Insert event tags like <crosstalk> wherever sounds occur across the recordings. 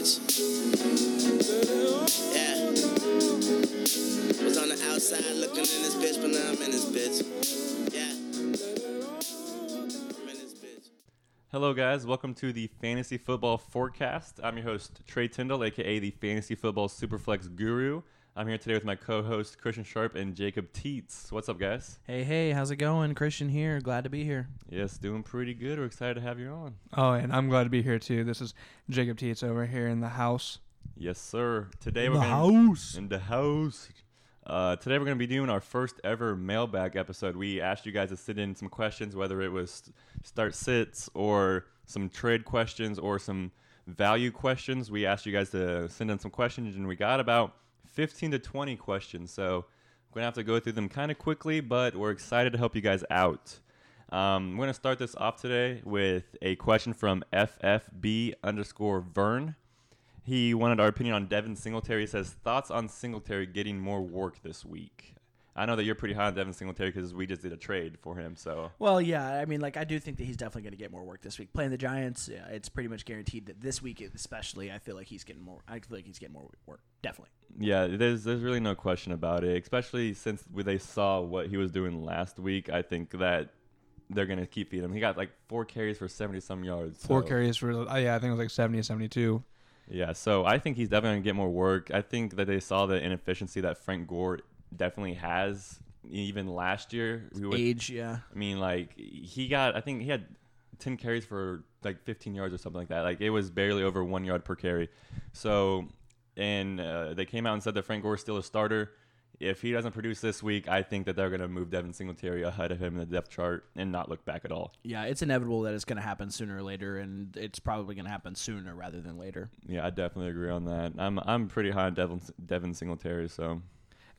bitch. Yeah. Was on the outside looking in this bitch, but now I'm in this bitch. Yeah. This bitch. Hello, guys. Welcome to the Fantasy Football Forecast. I'm your host, Trey Tyndall, aka the Fantasy Football Superflex Guru. I'm here today with my co host, Christian Sharp and Jacob Teets. What's up, guys? Hey, hey, how's it going? Christian here. Glad to be here. Yes, doing pretty good. We're excited to have you on. Oh, and I'm glad to be here too. This is Jacob Teets over here in the house. Yes, sir. Today In we're the gonna, house. In the house. Uh, today we're going to be doing our first ever mailbag episode. We asked you guys to send in some questions, whether it was start sits or some trade questions or some value questions. We asked you guys to send in some questions, and we got about 15 to 20 questions. So I'm going to have to go through them kind of quickly, but we're excited to help you guys out. Um, we're going to start this off today with a question from FFB underscore Vern. He wanted our opinion on Devin Singletary. He says, Thoughts on Singletary getting more work this week? I know that you're pretty high on Devin Singletary because we just did a trade for him. So, Well, yeah, I mean, like, I do think that he's definitely going to get more work this week. Playing the Giants, yeah, it's pretty much guaranteed that this week, especially, I feel like he's getting more. I feel like he's getting more work. Definitely. yeah, there's there's really no question about it, especially since they saw what he was doing last week. I think that they're going to keep feeding him. He got like four carries for 70 some yards. Four so- carries for uh, yeah, I think it was like 70 or 72. Yeah, so I think he's definitely going to get more work. I think that they saw the inefficiency that Frank Gore definitely has. Even last year, we Age, yeah. I mean, like he got, I think he had ten carries for like 15 yards or something like that. Like it was barely over one yard per carry. So, and uh, they came out and said that Frank Gore's still a starter. If he doesn't produce this week, I think that they're going to move Devin Singletary ahead of him in the depth chart and not look back at all. Yeah, it's inevitable that it's going to happen sooner or later, and it's probably going to happen sooner rather than later. Yeah, I definitely agree on that. I'm I'm pretty high on Devin Devin Singletary. So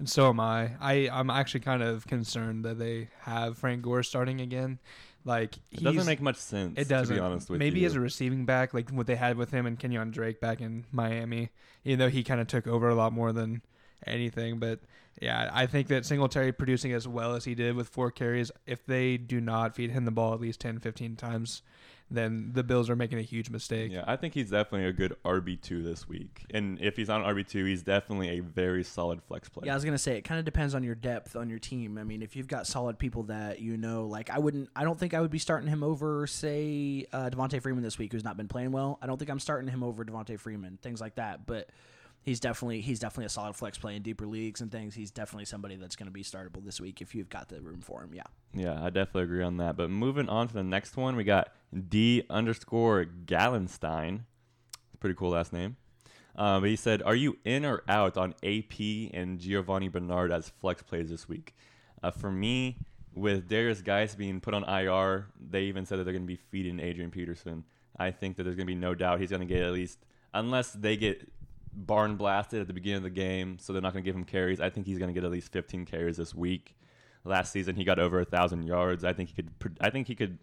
And so am I. I I'm actually kind of concerned that they have Frank Gore starting again. Like it doesn't make much sense. it doesn't. To be honest with you. Maybe you. as a receiving back, like what they had with him and Kenyan Drake back in Miami, even though he kind of took over a lot more than anything. But yeah, I think that Singletary producing as well as he did with four carries, if they do not feed him the ball at least 10, 15 times, then the Bills are making a huge mistake. Yeah, I think he's definitely a good RB two this week, and if he's on RB two, he's definitely a very solid flex play. Yeah, I was gonna say it kind of depends on your depth on your team. I mean, if you've got solid people that you know, like I wouldn't, I don't think I would be starting him over, say, uh, Devonta Freeman this week, who's not been playing well. I don't think I'm starting him over Devonta Freeman, things like that. But he's definitely he's definitely a solid flex play in deeper leagues and things. He's definitely somebody that's going to be startable this week if you've got the room for him. Yeah. Yeah, I definitely agree on that. But moving on to the next one, we got D underscore Gallenstein. Pretty cool last name. Uh, but he said, "Are you in or out on AP and Giovani Bernard as flex plays this week?" Uh, for me, with Darius Guice being put on IR, they even said that they're going to be feeding Adrian Peterson. I think that there's going to be no doubt he's going to get at least, unless they get barn blasted at the beginning of the game, so they're not going to give him carries. I think he's going to get at least 15 carries this week. Last season, he got over a thousand yards. I think he could. I think he could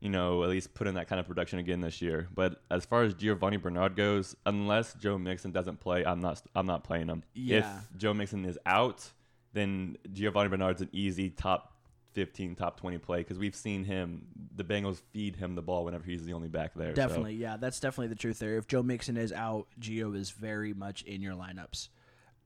you know, at least put in that kind of production again this year. But as far as Giovani Bernard goes, unless Joe Mixon doesn't play, I'm not I'm not playing him. Yeah. If Joe Mixon is out, then Giovani Bernard's an easy top 15, top 20 play because we've seen him. The Bengals feed him the ball whenever he's the only back there. so- Definitely, yeah, that's definitely the truth there. If Joe Mixon is out, Gio is very much in your lineups.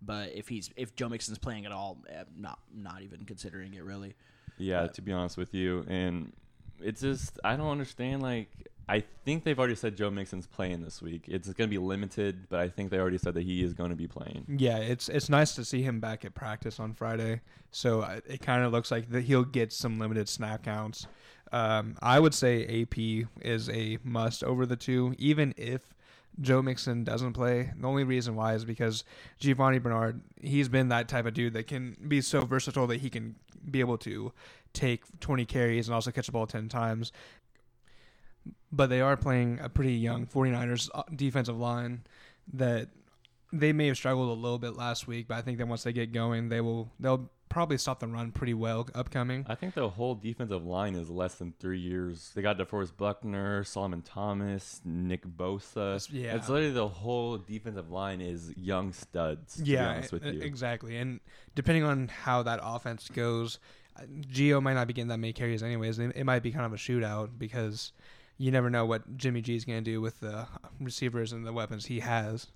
But if he's if Joe Mixon's playing at all, eh, not not even considering it really. Yeah, to be honest with you, and it's just I don't understand. Like, I think they've already said Joe Mixon's playing this week. It's going to be limited, but I think they already said that he is going to be playing. Yeah, it's it's nice to see him back at practice on Friday. So uh, it kind of looks like that he'll get some limited snap counts. Um, I would say AP is a must over the two, even if Joe Mixon doesn't play. The only reason why is because Giovani Bernard, he's been that type of dude that can be so versatile that he can be able to take 20 carries and also catch the ball 10 times. But they are playing a pretty young 49ers uh, defensive line that they may have struggled a little bit last week, but I think that once they get going, they will they'll probably stop the run pretty well upcoming. I think the whole defensive line is less than three years. They got DeForest Buckner, Solomon Thomas, Nick Bosa. Yeah. it's literally the whole defensive line is young studs. To be Yeah, honest with you. exactly. And depending on how that offense goes, uh, Gio might not be getting that many carries anyways. It might be kind of a shootout because you never know what Jimmy G is going to do with the receivers and the weapons he has.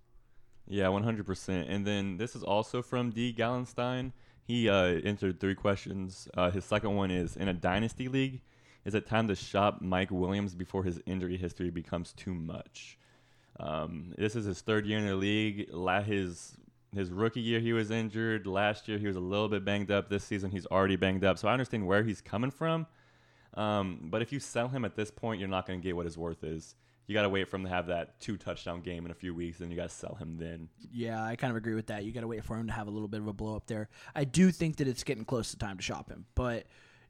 Yeah, 100%. And then this is also from D. Gallenstein. He uh, entered three questions. Uh, his second one is In a dynasty league, is it time to shop Mike Williams before his injury history becomes too much? Um, this is his third year in the league. La- his his rookie year he was injured. Last year he was a little bit banged up. This season he's already banged up. So I understand where he's coming from. Um, but if you sell him at this point, you're not going to get what his worth is. You got to wait for him to have that two touchdown game in a few weeks, and you got to sell him then. Yeah, I kind of agree with that. You got to wait for him to have a little bit of a blow up there. I do think that it's getting close to time to shop him, but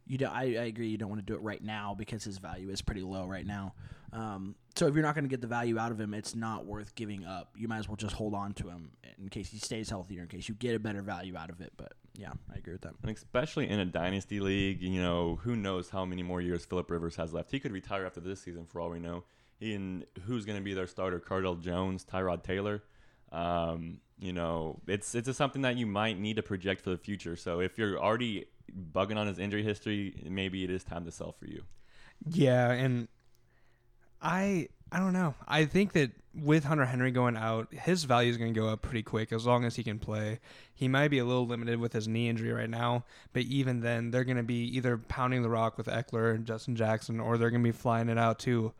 you don't, I, I agree you don't want to do it right now because his value is pretty low right now. Um, so if you're not going to get the value out of him, it's not worth giving up. You might as well just hold on to him in case he stays healthy or in case you get a better value out of it. But yeah, I agree with that. And especially in a dynasty league, you know, who knows how many more years Philip Rivers has left. He could retire after this season for all we know. And who's going to be their starter? Cardale Jones, Tyrod Taylor. Um, you know, it's it's something that you might need to project for the future. So if you're already bugging on his injury history, maybe it is time to sell for you. Yeah, and I I don't know. I think that with Hunter Henry going out, his value is going to go up pretty quick as long as he can play. He might be a little limited with his knee injury right now, but even then, they're going to be either pounding the rock with Ekeler and Justin Jackson, or they're going to be flying it out to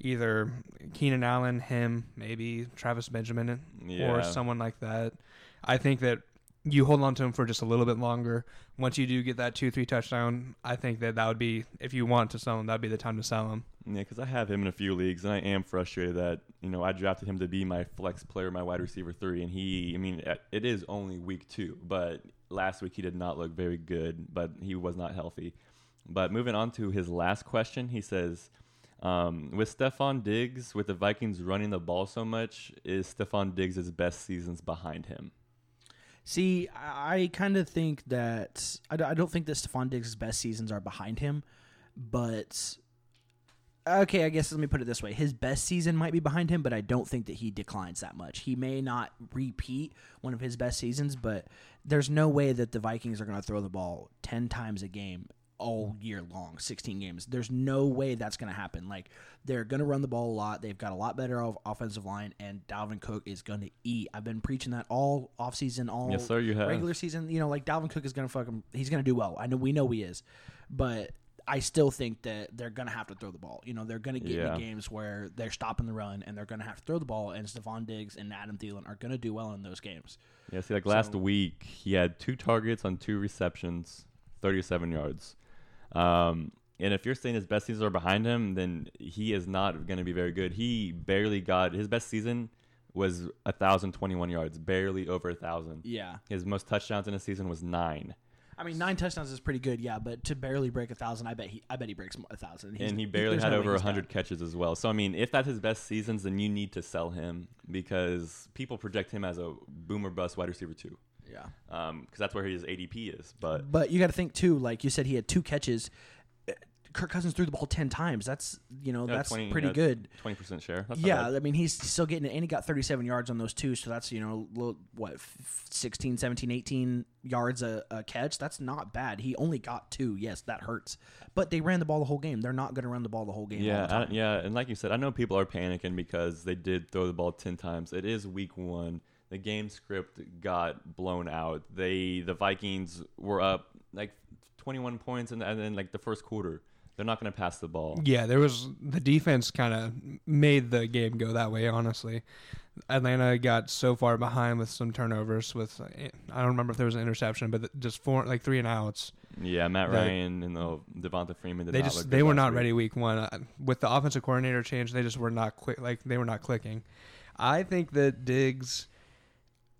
either Keenan Allen, him, maybe Travis Benjamin, Yeah. or someone like that. I think that you hold on to him for just a little bit longer. Once you do get that two, three touchdown, I think that that would be, if you want to sell him, that'd be the time to sell him. Yeah, because I have him in a few leagues, and I am frustrated that you know I drafted him to be my flex player, my wide receiver three, and he, I mean, it is only week two, but last week he did not look very good, but he was not healthy. But moving on to his last question, he says, um, with Stefon Diggs, with the Vikings running the ball so much, is Stefon Diggs' best seasons behind him? See, I, kind of think that I don't think that Stefon Diggs' best seasons are behind him, but okay, I guess let me put it this way: his best season might be behind him, but I don't think that he declines that much. He may not repeat one of his best seasons, but there's no way that the Vikings are going to throw the ball ten times a game all year long, 16 games. There's no way that's going to happen. Like they're going to run the ball a lot. They've got a lot better of offensive line, and Dalvin Cook is going to eat. I've been preaching that all offseason, all Yes, sir, you have. regular season. You know, like Dalvin Cook is going to fucking he's going to do well. I know we know he is, but I still think that they're going to have to throw the ball. You know, they're going to get Yeah. into games where they're stopping the run and they're going to have to throw the ball. And Stefon Diggs and Adam Thielen are going to do well in those games. Yeah, see, like last week, he had two targets on two receptions, 37 yards. Um, and if you're saying his best seasons are behind him, then he is not going to be very good. He barely got his best season was 1,021 yards, barely over a 1,000. Yeah. His most touchdowns in a season was nine. I mean, nine touchdowns is pretty good, yeah. But to barely break a thousand, I bet he, I bet he breaks a thousand. And he barely there's had no over 100 catches as well. So, I mean, if that's his best seasons, then you need to sell him because people project him as a boomer bust wide receiver, too. Yeah. Because that's where his ADP is. But But you got to think too. Like you said, he had two catches. Uh, Kirk Cousins threw the ball ten times. That's you know Yeah, that's 20 pretty yeah, good. 20% share. That's Yeah. I mean he's still getting it, and he got 37 yards on those two. So that's you know little, what f- 16, 17, 18 yards a, a catch. That's not bad. He only got two. Yes, that hurts. But they ran the ball the whole game. They're not going to run the ball the whole game. all Yeah, the I, yeah, and like you said, I know people are panicking because they did throw the ball ten times. It is week one. The game script got blown out. They the Vikings were up like twenty one points, and, then like the first quarter, they're not going to pass the ball. Yeah, there was the defense kind of made the game go that way. Honestly, Atlanta got so far behind with some turnovers. With I don't remember if there was an interception, but just four like three and outs. Yeah, Matt Ryan and the Devonta Freeman. They just they were not week. ready week one uh, with the offensive coordinator change. They just were not quick. Like they were not clicking. I think that Diggs.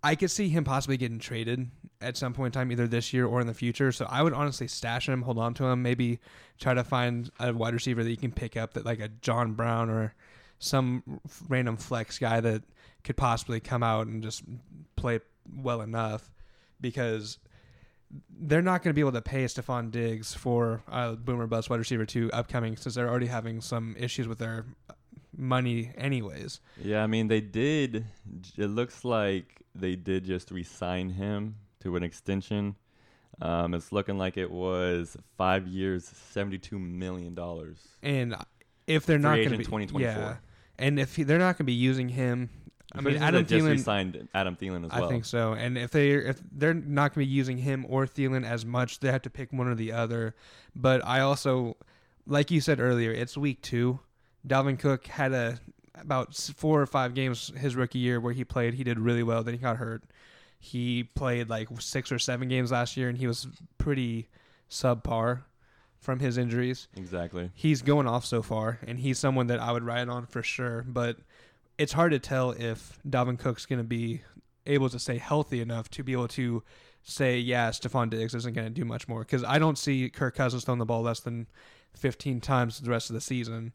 I could see him possibly getting traded at some point in time, either this year or in the future. So I would honestly stash him, hold on to him, maybe try to find a wide receiver that you can pick up that like a John Brown or some random flex guy that could possibly come out and just play well enough because they're not going to be able to pay Stefon Diggs for a boomer bust wide receiver two upcoming since they're already having some issues with their money anyways. Yeah, I mean they did. It looks like they did just re-sign him to an extension. Um, it's looking like it was five years, seventy-two million dollars. And if they're not going to be 2024. Yeah, and if he, they're not going to be using him, I mean Adam just Thielen. re-signed Adam Thielen as well. I think so. And if they if they're not going to be using him or Thielen as much, they have to pick one or the other. But I also, like you said earlier, it's week two. Dalvin Cook had a about four or five games his rookie year where he played. He did really well. Then he got hurt. He played like six or seven games last year, and he was pretty subpar from his injuries Exactly. he's going off so far, and he's someone that I would ride on for sure. But it's hard to tell if Dalvin Cook's going to be able to stay healthy enough to be able to say, yeah, Stefon Diggs isn't going to do much more. Because I don't see Kirk Cousins throwing the ball less than 15 times the rest of the season.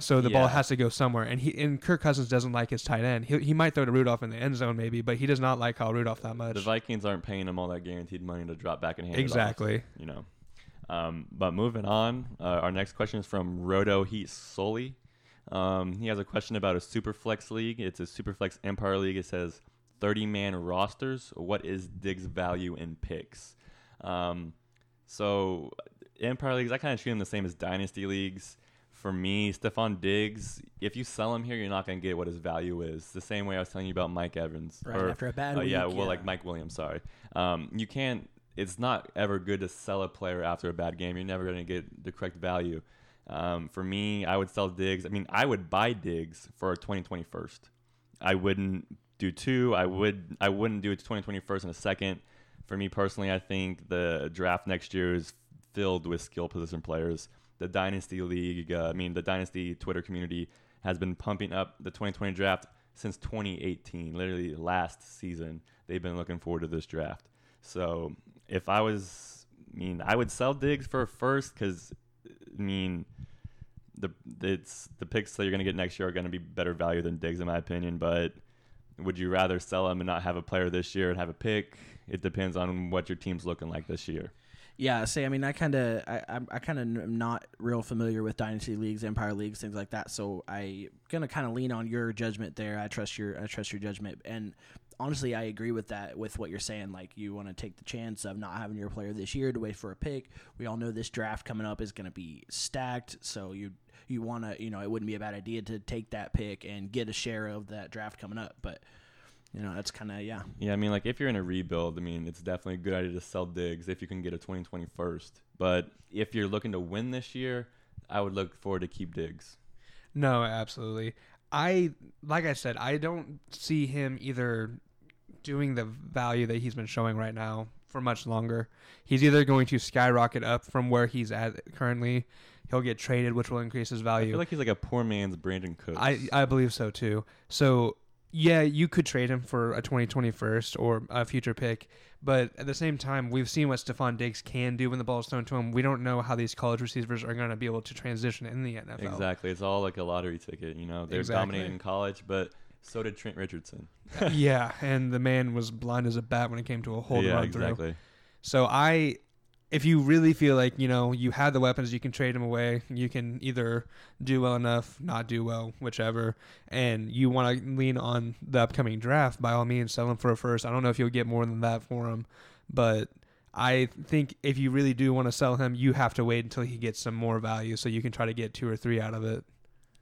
So the ball has to go somewhere, and he and Kirk Cousins doesn't like his tight end. He, he might throw to Rudolph in the end zone maybe, but he does not like Kyle Rudolph that much. The Vikings aren't paying him all that guaranteed money to drop back and hand it off, exactly. you know. Um, but moving on, uh, our next question is from Roto Heat Solely. Um, he has a question about a Superflex league. It's a Superflex Empire League. It says 30 man rosters. What is Diggs' value in picks? Um, so, Empire Leagues, I kind of treat them the same as Dynasty Leagues. For me, Stefon Diggs, if you sell him here, you're not going to get what his value is. The same way I was telling you about Mike Evans. Right Or- after a bad uh, week. yeah, well, like Mike Williams. Sorry, um, you can't. It's not ever good to sell a player after a bad game. You're never going to get the correct value. Um, for me, I would sell Diggs. I mean, I would buy Diggs for a 2020. I wouldn't do two. I would. I wouldn't do a 2020 first in a second. For me personally, I think the draft next year is filled with skill position players. The dynasty league. Uh, I mean, the dynasty Twitter community has been pumping up the 2020 draft since 2018. Literally last season, they've been looking forward to this draft. So if I was, I mean, I would sell Diggs for first because, I mean, the it's the picks that you're gonna get next year are gonna be better value than Diggs in my opinion. But would you rather sell him and not have a player this year and have a pick? It depends on what your team's looking like this year. Yeah, see, I mean, I kind of, I, I'm- I kind of am not real familiar with dynasty leagues, empire leagues, things like that. So I gonna kind of lean on your judgment there. I trust your, I trust your judgment, and honestly, I agree with that, with what you're saying. Like, you want to take the chance of not having your player this year to wait for a pick. We all know this draft coming up is gonna be stacked, so you, you want to, you know, it wouldn't be a bad idea to take that pick and get a share of that draft coming up. But you know, that's kind of yeah. Yeah, I mean, like if you're in a rebuild, I mean, it's definitely a good idea to sell Diggs if you can get a 2020 first. But if you're looking to win this year, I would look forward to keep Diggs. No, absolutely. I like I said, I don't see him either doing the value that he's been showing right now for much longer. He's either going to skyrocket up from where he's at currently. He'll get traded, which will increase his value. I feel like he's like a poor man's Brandin Cooks. I I believe so too. So yeah, you could trade him for a 2020 first or a future pick, but at the same time, we've seen what Stefon Diggs can do when the ball is thrown to him. We don't know how these college receivers are going to be able to transition in the NFL. exactly. It's all like a lottery ticket. You know, they're Exactly. dominating in college, but so did Trent Richardson. <laughs> yeah, and the man was blind as a bat when it came to a hold yeah, run through. exactly. So I, if you really feel like you know you have the weapons, you can trade them away. You can either do well enough, not do well, whichever, and you want to lean on the upcoming draft. By all means, sell him for a first. I don't know if you'll get more than that for him, but I think if you really do want to sell him, you have to wait until he gets some more value, so you can try to get two or three out of it.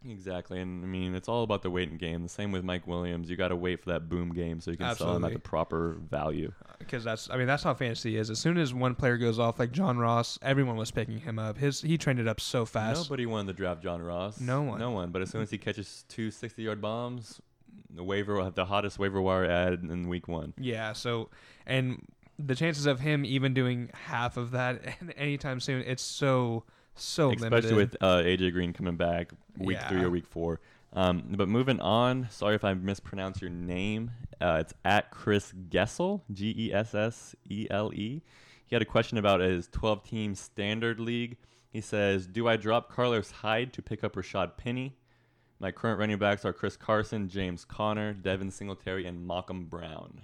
Exactly, and I mean it's all about the waiting game. The same with Mike Williams. You got to wait for that boom game so you can sell him at the proper value. Uh, because that's I mean that's how fantasy is. As soon as one player goes off, like John Ross, everyone was picking him up. His he trended up so fast. Nobody wanted to draft John Ross. No one. No one. But as soon as he catches two 60 yard bombs, the waiver will have the hottest waiver wire ad in week one. Yeah. So and the chances of him even doing half of that <laughs> anytime soon, it's so so Especially limited. with uh, AJ Green coming back week three or week four. Um, but moving on, sorry if I mispronounce your name. Uh, it's at Chris Gessel, G E S S E L E. He had a question about his 12 team standard league. He says, Do I drop Carlos Hyde to pick up Rashad Penny? My current running backs are Chris Carson, James Conner, Devin Singletary, and Malcolm Brown.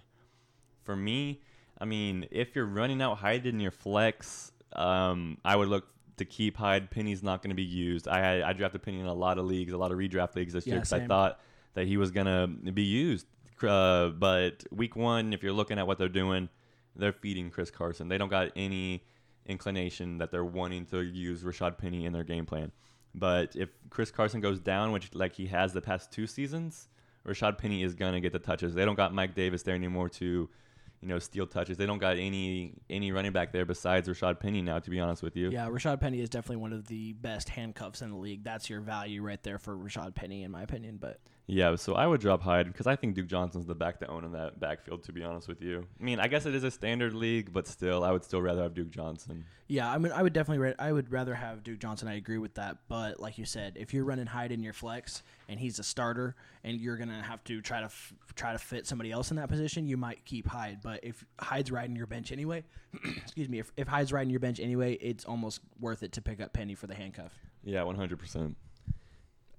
For me, I mean, if you're running out Hyde in your flex, um, I would look to keep Hyde. Penny's not going to be used. I had, I drafted Penny in a lot of leagues, a lot of redraft leagues this year because I thought that he was going to be used. Uh, but week one, if you're looking at what they're doing, they're feeding Chris Carson. They don't got any inclination that they're wanting to use Rashad Penny in their game plan. But if Chris Carson goes down, which like he has the past two seasons, Rashad Penny is gonna get the touches. They don't got Mike Davis there anymore to, you know, steal touches. They don't got any any running back there besides Rashad Penny now. To be honest with you, Yeah, Rashad Penny is definitely one of the best handcuffs in the league. That's your value right there for Rashad Penny, in my opinion. But Yeah, so I would drop Hyde because I think Duke Johnson's the back to own in that backfield. To be honest with you, I mean, I guess it is a standard league, but still, I would still rather have Duke Johnson. yeah, I mean, I would definitely, ra- I would rather have Duke Johnson. I agree with that. But like you said, if you're running Hyde in your flex and he's a starter, and you're gonna have to try to f- try to fit somebody else in that position, you might keep Hyde. But if Hyde's riding your bench anyway, <clears throat> excuse me, if, if Hyde's riding your bench anyway, it's almost worth it to pick up Penny for the handcuff. Yeah, one hundred percent.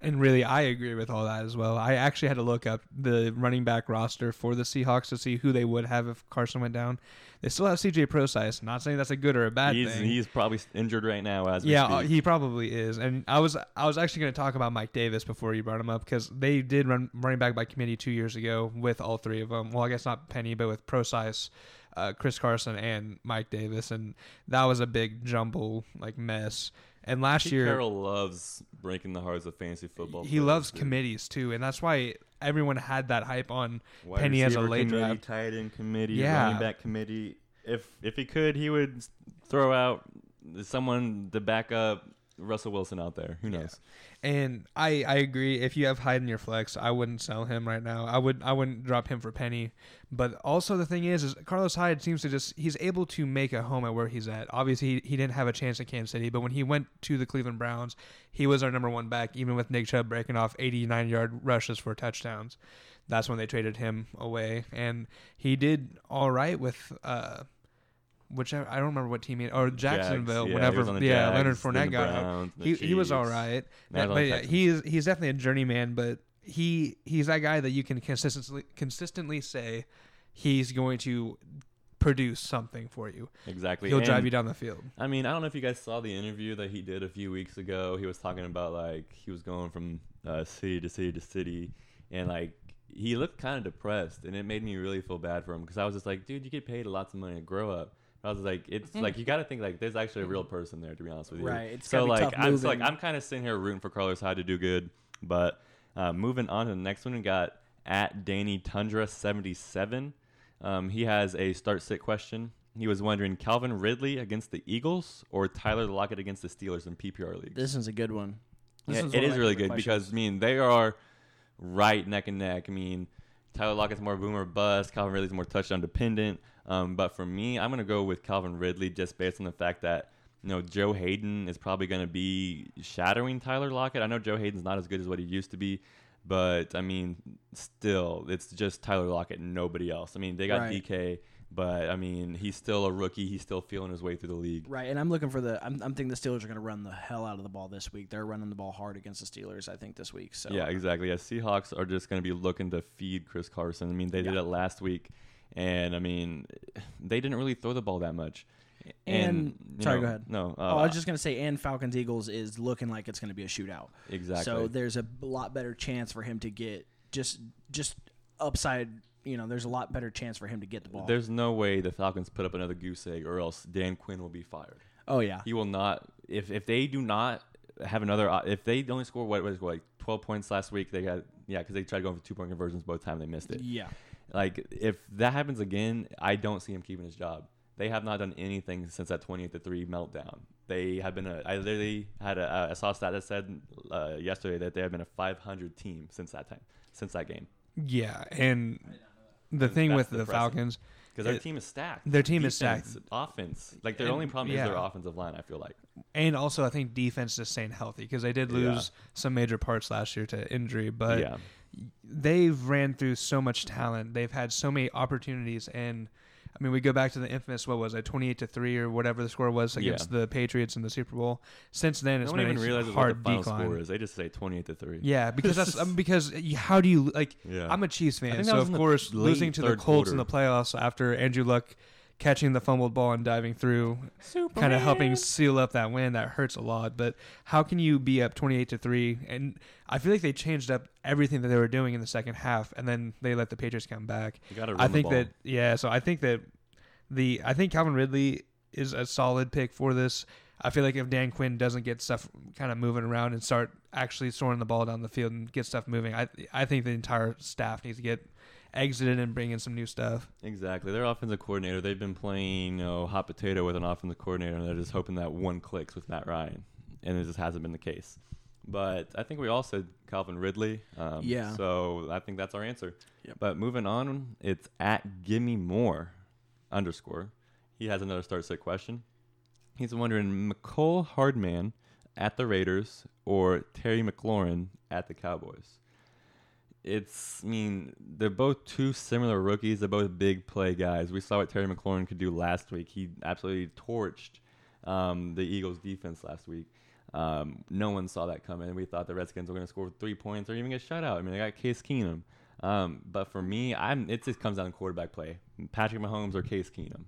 And really, I agree with all that as well. I actually had to look up the running back roster for the Seahawks to see who they would have if Carson went down. They still have CJ Procise. Not saying that's a good or a bad He's thing. he's probably injured right now as we yeah, he probably is. And I was I was actually going to talk about Mike Davis before you brought him up because they did run running back by committee two years ago with all three of them. Well, I guess not Penny, but with Procise, uh, Chris Carson, and Mike Davis, and that was a big jumble like mess. And last Pete year, Carroll loves breaking the hearts of fantasy football. he loves dude. committees too, and that's why everyone had that hype on Wide Penny as a late committee, draft. tight end committee, Yeah. running back committee. If if he could, he would throw out someone to back up Russell Wilson out there. Who knows? And I, I agree. If you have Hyde in your flex, I wouldn't sell him right now. I would I wouldn't drop him for Penny. But also the thing is, is Carlos Hyde seems to just he's able to make a home at where he's at. Obviously, he, he didn't have a chance at Kansas City, but when he went to the Cleveland Browns, he was our number one back, even with Nick Chubb breaking off 89 yard rushes for touchdowns. That's when they traded him away, and he did all right with. uh Whichever I don't remember what team he or Jacksonville. Jags, yeah, whenever yeah, Jags, Leonard Fournette got Browns, he, he was all right. That- he's but yeah, he is he's definitely a journeyman, but he he's that guy that you can consistently consistently say he's going to produce something for you. Exactly. He'll drive you down the field. I mean, I don't know if you guys saw the interview that he did a few weeks ago. He was talking about like he was going from uh, city to city to city, and like he looked kind of depressed, and it made me really feel bad for him because I was just like, dude, you get paid lots of money to grow up. I was like, it's like you got to think like there's actually a real person there, to be honest with you. Right, it's so like tough I'm so, like. I'm kind of sitting here rooting for Carlos Hyde to do good, but uh, moving on to the next one, we got at Danny Tundra 77. Um, he has a start sit question. He was wondering Calvin Ridley against the Eagles or Tyler Lockett against the Steelers in PPR leagues. This is a good one. This Yeah, one's it one is my really favorite good because I mean they are right neck and neck. I mean Tyler Lockett's more boomer bust. Calvin Ridley's more touchdown dependent. Um, but for me, I'm gonna go with Calvin Ridley just based on the fact that you know Joe Haden is probably gonna be shadowing Tyler Lockett. I know Joe Haden's not as good as what he used to be. But I mean, still, it's just Tyler Lockett and nobody else. I mean, they got Right. DK, but I mean, he's still a rookie. He's still feeling his way through the league. Right, and I'm looking for the. I'm, I'm thinking the Steelers are going to run the hell out of the ball this week. They're running the ball hard against the Steelers, I think, this week. So Yeah, exactly. Yeah, Seahawks are just going to be looking to feed Chris Carson. I mean, they did it last week, and I mean, they didn't really throw the ball that much. And- you sorry, know, go ahead. No, uh, oh, I was just going to say, and Falcons Eagles is looking like it's going to be a shootout. exactly. So there's a lot better chance for him to get just just upside. You know, there's a lot better chance for him to get the ball. There's no way the Falcons put up another goose egg, or else Dan Quinn will be fired. oh yeah, He will not. If if they do not have another, uh, if they only score what was like 12 points last week, they got yeah, because they tried going for two point conversions both times they missed it. yeah. Like if that happens again, I don't see him keeping his job. They have not done anything since that 28 to three meltdown. They have been a. I literally had a. I saw a stat that said uh, yesterday that they have been a 500 team since that time, since that game. Yeah, and the thing with the depressing. Falcons, Because their It- team is stacked. their team is stacked. Offense, like their And- only problem is their offensive line. I feel like. and also I think defense is staying healthy because they did Yeah. lose some major parts last year to injury, but yeah. They've ran through so much talent. They've had so many opportunities, and I mean, we go back to the infamous what was it, twenty-eight to three or whatever the score was against the Patriots in the Super Bowl. Since then, it's No been even a realizes what hard the final decline. score is. They just say 28 to three. Yeah, because that's um, <laughs> because how do you like? Yeah. I'm a Chiefs fan, so of course losing to the third Colts in the playoffs after Andrew Luck catching the fumbled ball and diving through, kind of helping seal up that win. That hurts a lot. But how can you be up 28 to three? And I feel like they changed up everything that they were doing in the second half, and then they let the Patriots come back. You gotta I think that yeah. So I think that the I think Calvin Ridley is a solid pick for this. I feel like if Dan Quinn doesn't get stuff kind of moving around and start actually throwing the ball down the field and get stuff moving, I I think the entire staff needs to get exited and bring in some new stuff. Exactly. Their offensive coordinator, they've been playing you know, hot potato with an offensive coordinator, and they're just hoping that one clicks with Matt Ryan. And it just hasn't been the case. But I think we all said Calvin Ridley. Um, Yeah. So I think that's our answer. Yep. But moving on, it's at Gimme More underscore. He has another start set question. He's wondering Mecole Hardman at the Raiders or Terry McLaurin at the Cowboys. It's, I mean, they're both two similar rookies. They're both big play guys. We saw what Terry McLaurin could do last week. He absolutely torched um, the Eagles' defense last week. Um, no one saw that coming. We thought the Redskins were going to score three points or even get shut out. I mean, they got Case Keenum. Um, but for me, I'm it just comes down to quarterback play. Patrick Mahomes or Case Keenum.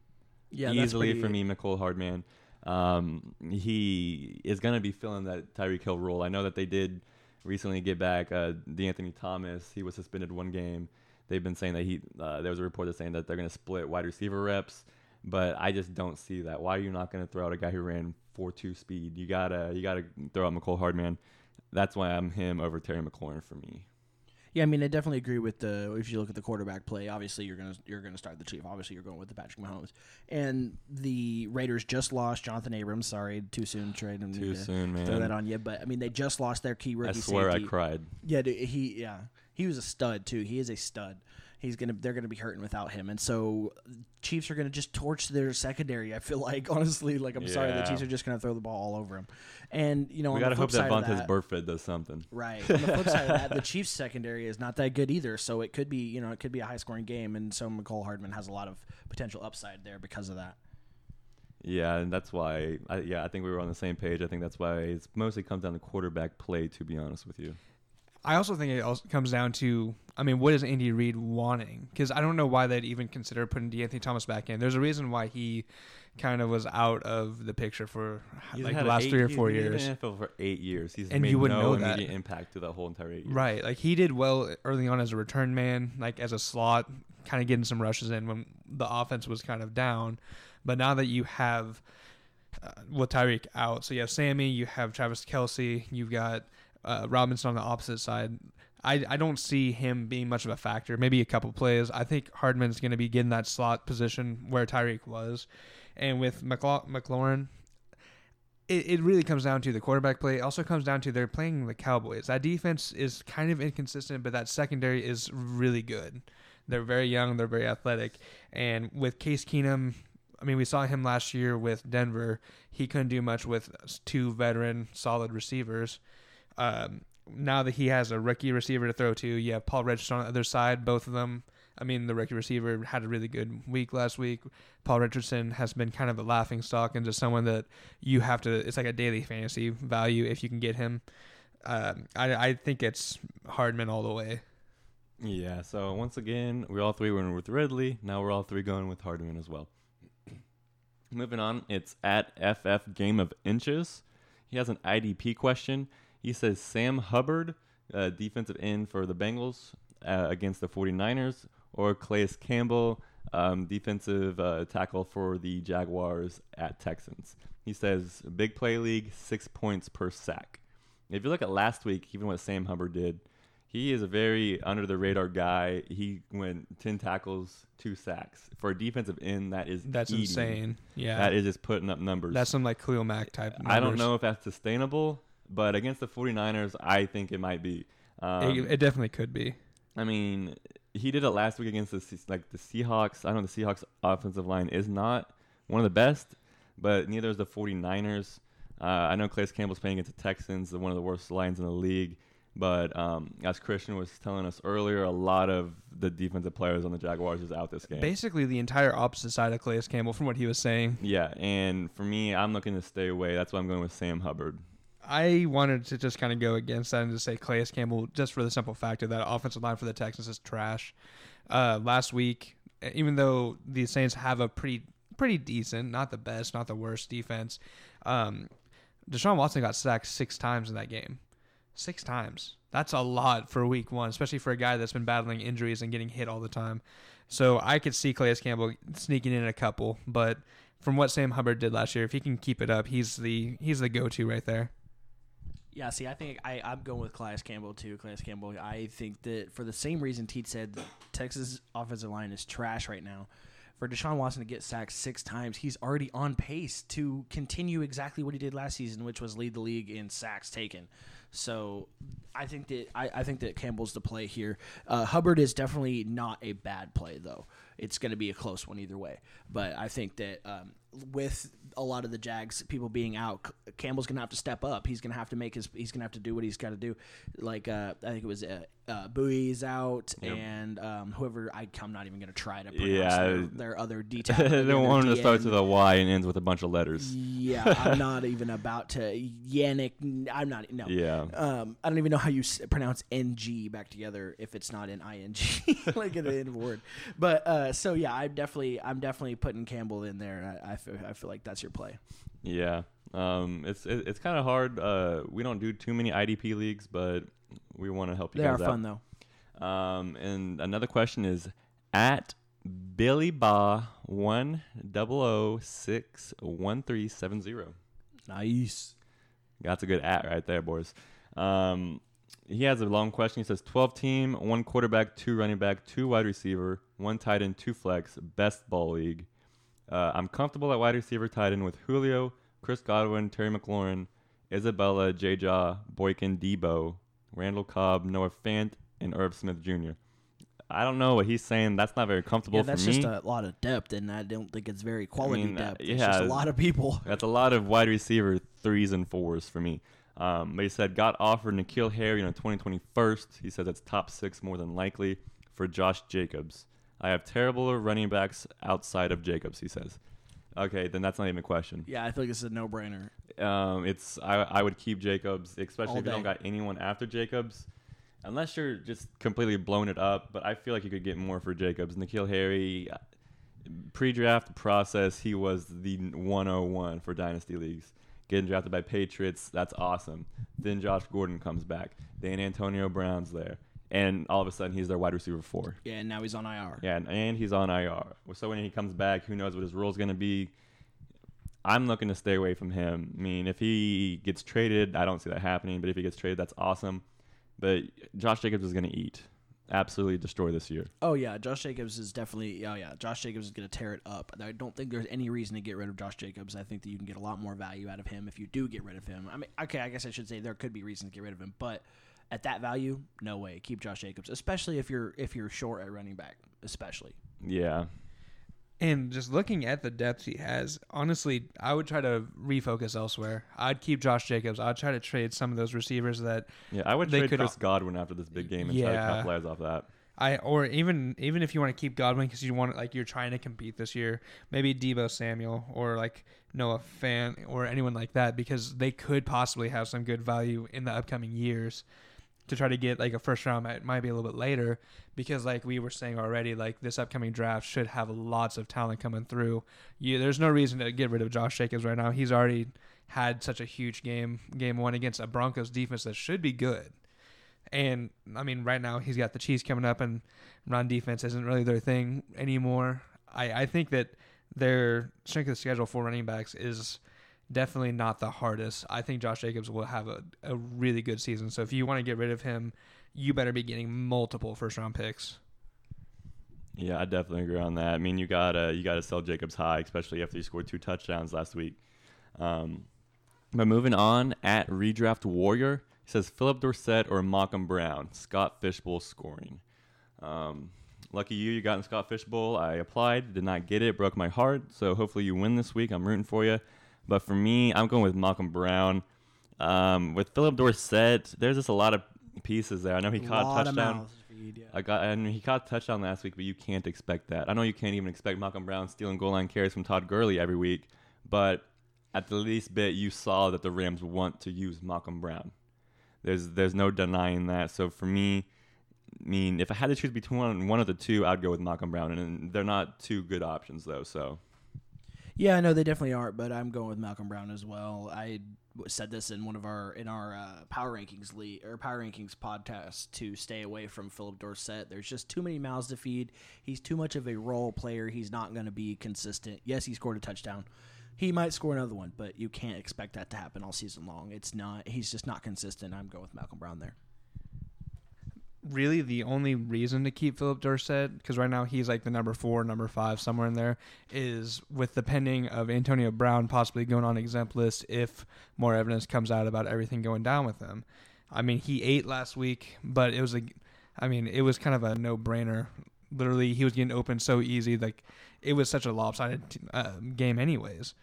Yeah, Easily pretty- for me, Mecole Hardman. Um, he is going to be filling that Tyreek Hill role. I know that they did recently get back uh, De'Anthony Thomas. He was suspended one game. They've been saying that he. Uh, there was a report that's saying that they're going to split wide receiver reps, but I just don't see that. Why are you not going to throw out a guy who ran four two speed? You gotta you gotta throw out Mecole Hardman. That's why I'm him over Terry McLaurin for me. Yeah, I mean, I definitely agree with the. If you look at the quarterback play, obviously you're gonna you're gonna start the Chief. Obviously, you're going with the Patrick Mahomes, and the Raiders just lost Jonathan Abrams. Sorry, too soon him. Too to soon, man. Throw that on you, but I mean, they just lost their key rookie I swear safety. I cried. Yeah, dude, he yeah he was a stud too. He is a stud. He's gonna they're gonna be hurting without him, and so Chiefs are gonna just torch their secondary. I feel like <laughs> honestly, like I'm sorry, the Chiefs are just gonna throw the ball all over him. And you know, We gotta hope that Vontaze that, does something. Right. On the flip side of that, the <laughs> Chiefs secondary is not that good either. So it could be, you know, it could be a high scoring game, and so Mecole Hardman has a lot of potential upside there because of that. Yeah, and that's why. I, yeah, I think we were on the same page. I think that's why it mostly comes down to quarterback play. To be honest with you. I also think it also comes down to, I mean, what is Andy Reid wanting? Because I don't know why they'd even consider putting De'Anthony Thomas back in. There's a reason why he kind of was out of the picture for He's like the last eight- three or four he's four been in years. the NFL for eight years. He's And made you wouldn't no know that. immediate impact to that whole entire eight years. Right. Like he did well early on as a return man, like as a slot, kind of getting some rushes in when the offense was kind of down. But now that you have uh, with Tyreek out, so you have Sammy, you have Travis Kelce, you've got uh, Robinson on the opposite side. I, I don't see him being much of a factor. Maybe a couple plays. I think Hardman's going to be getting that slot position where Tyreek was. And with McLau- McLaurin, it, it really comes down to the quarterback play. It also comes down to they're playing the Cowboys. That defense is kind of inconsistent, but that secondary is really good. They're very young, they're very athletic. And with Case Keenum, I mean, we saw him last year with Denver. He couldn't do much with two veteran, solid receivers. Um, now that he has a rookie receiver to throw to, you have Paul Richardson on the other side, both of them. I mean, the rookie receiver had a really good week last week. Paul Richardson has been kind of a laughing stock and just someone that you have to. It's like a daily fantasy value if you can get him. Um, I I think it's Hardman all the way. Yeah. So once again, we all three went with Ridley. Now we're all three going with Hardman as well. Moving on, it's at FF Game of Inches. He has an IDP question. He says Sam Hubbard, uh, defensive end for the Bengals uh, against the 49ers, or Calais Campbell, um, defensive uh, tackle for the Jaguars at Texans. He says big play league, six points per sack. If you look at last week, even what Sam Hubbard did, he is a very under the radar guy. He went 10 tackles, two sacks. For a defensive end, that is That's eating. insane. Yeah, That is just putting up numbers. that's some like Khalil Mack type. Numbers. I don't know if that's sustainable, but against the 49ers, I think it might be. Um, it, it definitely could be. I mean, he did it last week against the like the Seahawks. I know the Seahawks offensive line is not one of the best, but neither is the 49ers. Uh, I know Calais Campbell's playing against the Texans, one of the worst lines in the league. But um, as Christian was telling us earlier, a lot of the defensive players on the Jaguars is out this game. Basically, the entire opposite side of Calais Campbell from what he was saying. yeah, and for me, I'm looking to stay away. That's why I'm going with Sam Hubbard. I wanted to just kind of go against that and just say Calais Campbell, just for the simple fact that offensive line for the Texans is trash. Uh, last week, even though the Saints have a pretty pretty decent, not the best, not the worst defense, um, Deshaun Watson got sacked six times in that game. Six times. That's a lot for week one, especially for a guy that's been battling injuries and getting hit all the time. So I could see Calais Campbell sneaking in a couple, but from what Sam Hubbard did last year, if he can keep it up, he's the he's the go to right there. Yeah, see, I think I, I'm going with Calais Campbell too. Calais Campbell, I think that for the same reason Teat said, Texas offensive line is trash right now. For Deshaun Watson to get sacked six times, he's already on pace to continue exactly what he did last season, which was lead the league in sacks taken. So I think that I, I think that Campbell's the play here. Uh, Hubbard is definitely not a bad play though. It's going to be a close one either way. But I think that um, with a lot of the Jags people being out, Campbell's to have to step up. He's to have to make his. He's to have to do what he's got to do. Like uh, I think it was uh, uh, Bowie's out, Yep. and um, whoever I, I'm not even to try to pronounce Yeah. their, their other <laughs> detail. they their want him to start DN. with a Y and ends with a bunch of letters. Yeah, I'm <laughs> not even about to Yannick. I'm not. No. Yeah. Um, I don't even know how you pronounce ng back together if it's not an ing, <laughs> like at the end of a word. But uh, so yeah, I'm definitely, I'm definitely putting Campbell in there. I, I feel, I feel like that's your play. Yeah. Um, it's it, it's kind of hard. Uh, we don't do too many IDP leagues, but we want to help you They are guys fun though. Um, and another question is at Billy Ba one double o six one three seven zero. Nice. That's a good at right there, boys. Um, he has a long question. He says 12 team, one quarterback, two running back, two wide receiver, one tight end, two flex, best ball league. Uh, I'm comfortable at wide receiver tight end with Julio, Chris Godwin, Terry McLaurin, Isabella, J. Jaw, Boykin, Deebo, Randall Cobb, Noah Fant, and Irv Smith Jr. I don't know what he's saying. That's not very comfortable Yeah, that's for me. That's just a lot of depth, and I don't think it's very quality mean, uh, depth. It's just a lot of people. <laughs> That's a lot of wide receiver threes and fours for me. Um, but he said got offered N'Keal Harry 2020 first. He says it's top six more than likely for Josh Jacobs. I have terrible running backs outside of Jacobs. He says. Okay, then that's not even a question. Yeah, I feel like this is a no-brainer. Um, it's I, I would keep Jacobs, especially All if you don't got anyone after Jacobs, unless you're just completely blown it up. But I feel like you could get more for Jacobs. N'Keal Harry, pre-draft process, he was the 101 for dynasty leagues. Getting drafted by Patriots, that's awesome. Then Josh Gordon comes back. Then Antonio Brown's there, and all of a sudden he's their wide receiver four. Yeah, and now he's on IR. Yeah, and, and he's on IR. So when he comes back, who knows what his role is going to be? I'm looking to stay away from him. I mean, if he gets traded, I don't see that happening. But if he gets traded, that's awesome. But Josh Jacobs is going to eat, absolutely destroy this year. Oh yeah, Josh Jacobs is definitely. Oh yeah, Josh Jacobs is going to tear it up. I don't think there's any reason to get rid of Josh Jacobs. I think that you can get a lot more value out of him if you do get rid of him. I mean, okay, I guess I should say there could be reasons to get rid of him, but at that value, no way. Keep Josh Jacobs, especially if you're if you're short at running back, especially. Yeah, And just looking at the depth he has, honestly, I would try to refocus elsewhere. I'd keep Josh Jacobs. I'd try to trade some of those receivers that yeah. I would They trade could Chris al- Godwin after this big game and try to Yeah. capitalize off that. I or even even if you want to keep Godwin because you want like you're trying to compete this year, maybe Deebo Samuel or like Noah Fant or anyone like that because they could possibly have some good value in the upcoming years to try to get like a first round might, might be a little bit later because like we were saying already like this upcoming draft should have lots of talent coming through. You, there's no reason to get rid of Josh Jacobs right now. He's already had such a huge game game one against a Broncos defense that should be good. And I mean, right now he's got the Chiefs coming up, and run defense isn't really their thing anymore. I, I think that their strength of schedule for running backs is definitely not the hardest. I think Josh Jacobs will have a, a really good season. So if you want to get rid of him, you better be getting multiple first round picks. Yeah, I definitely agree on that. I mean, you gotta you gotta sell Jacobs high, especially after he scored two touchdowns last week. Um, but moving on at redraft warrior, he says Phillip Dorsett or Malcolm Brown. Scott Fishbowl scoring. Um, lucky you, you got in Scott Fishbowl. I applied, did not get it, broke my heart. So hopefully you win this week. I'm rooting for you. But for me, I'm going with Malcolm Brown. Um, with Phillip Dorsett, there's just a lot of pieces there. I know he caught a of touchdown. yeah. I got and he caught a touchdown last week, but you can't expect that. I know you can't even expect Malcolm Brown stealing goal line carries from Todd Gurley every week, but at the least bit you saw that the Rams want to use Malcolm Brown. There's there's no denying that. So for me, I mean, if I had to choose between one, one of the two, I'd go with Malcolm Brown, and they're not two good options though. So Yeah, no, they definitely aren't, but I'm going with Malcolm Brown as well. I said this in one of our in our uh, power rankings league or power rankings podcast to stay away from Phillip Dorsett. There's just too many mouths to feed. He's too much of a role player. He's not going to be consistent. Yes, he scored a touchdown. He might score another one, but you can't expect that to happen all season long. It's not. He's just not consistent. I'm going with Malcolm Brown there. Really the only reason to keep Phillip Dorsett, because right now he's like the number four, number five, somewhere in there, is with the pending of Antonio Brown possibly going on exempt list if more evidence comes out about everything going down with him. I mean, he ate last week, but it was a, I mean, it was kind of a no brainer. Literally, he was getting open so easy. Like, it was such a lopsided uh, game, anyways.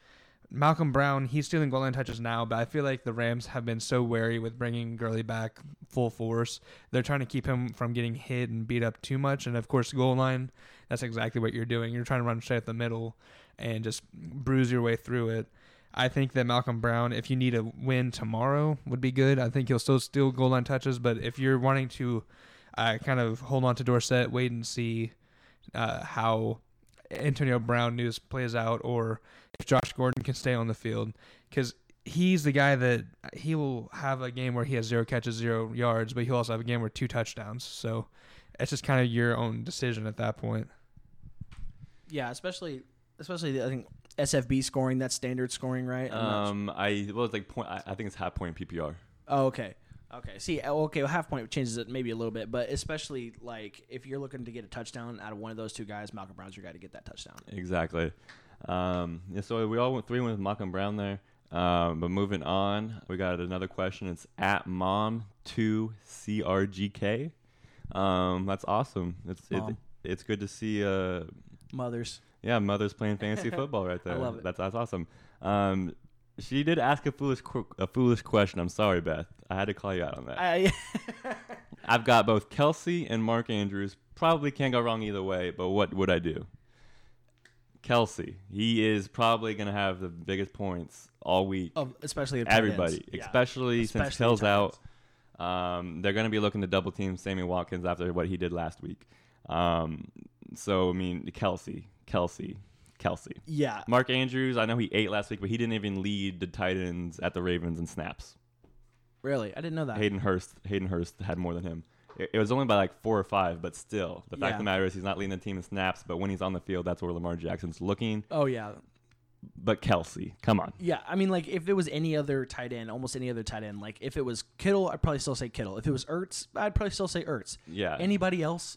Malcolm Brown, he's stealing goal line touches now, but I feel like the Rams have been so wary with bringing Gurley back full force. They're trying to keep him from getting hit and beat up too much. And of course, goal line, that's exactly what you're doing. You're trying to run straight at the middle and just bruise your way through it. I think that Malcolm Brown, if you need a win tomorrow, would be good. I think he'll still steal goal line touches, but if you're wanting to uh, kind of hold on to Dorsett, wait and see uh, how Antonio Brown news plays out, or if Josh Gordon can stay on the field, because he's the guy that he will have a game where he has zero catches, zero yards, but he'll also have a game where two touchdowns. So it's just kind of your own decision at that point. Yeah, especially especially I think SFB scoring that's standard scoring, right? I'm not Um, I well, it's like point. I, I think it's half point PPR. Oh, okay. Okay. See, oh, okay, well, half point changes it maybe a little bit, but especially like if you're looking to get a touchdown out of one of those two guys, Malcolm Brown's your guy to get that touchdown. Exactly. Um, yeah, so we all went three went with Malcolm Brown there. Um, but moving on, we got another question. It's at mom two crgk. Um, that's awesome. It's it, it's good to see. Uh, Mothers. yeah, mothers playing fantasy <laughs> football right there. I love it. That's that's awesome. Um, she did ask a foolish qu- a foolish question. I'm sorry, Beth. I had to call you out on that. I, <laughs> I've got both Kelce and Mark Andrews. Probably can't go wrong either way, but what would I do? Kelce, he is probably going to have the biggest points all week. of, especially tight ends. Everybody, Yeah. especially, since Especially Hill's tight out. ends. Um, they're going to be looking to double team Sammy Watkins after what he did last week. Um, so, I mean, Kelce, Kelce, Kelce. Yeah. Mark Andrews, I know he ate last week, but he didn't even lead the Titans at the Ravens in snaps. Really, I didn't know that. Hayden Hurst, Hayden Hurst had more than him. It, it was only by like four or five, but still, the fact Yeah. of the matter is he's not leading the team in snaps. But when he's on the field, that's where Lamar Jackson's looking. Oh yeah, But Kelce, come on, yeah. I mean, like if it was any other tight end, almost any other tight end, like if it was Kittle, I'd probably still say Kittle. If it was Ertz, I'd probably still say Ertz. yeah, Anybody else?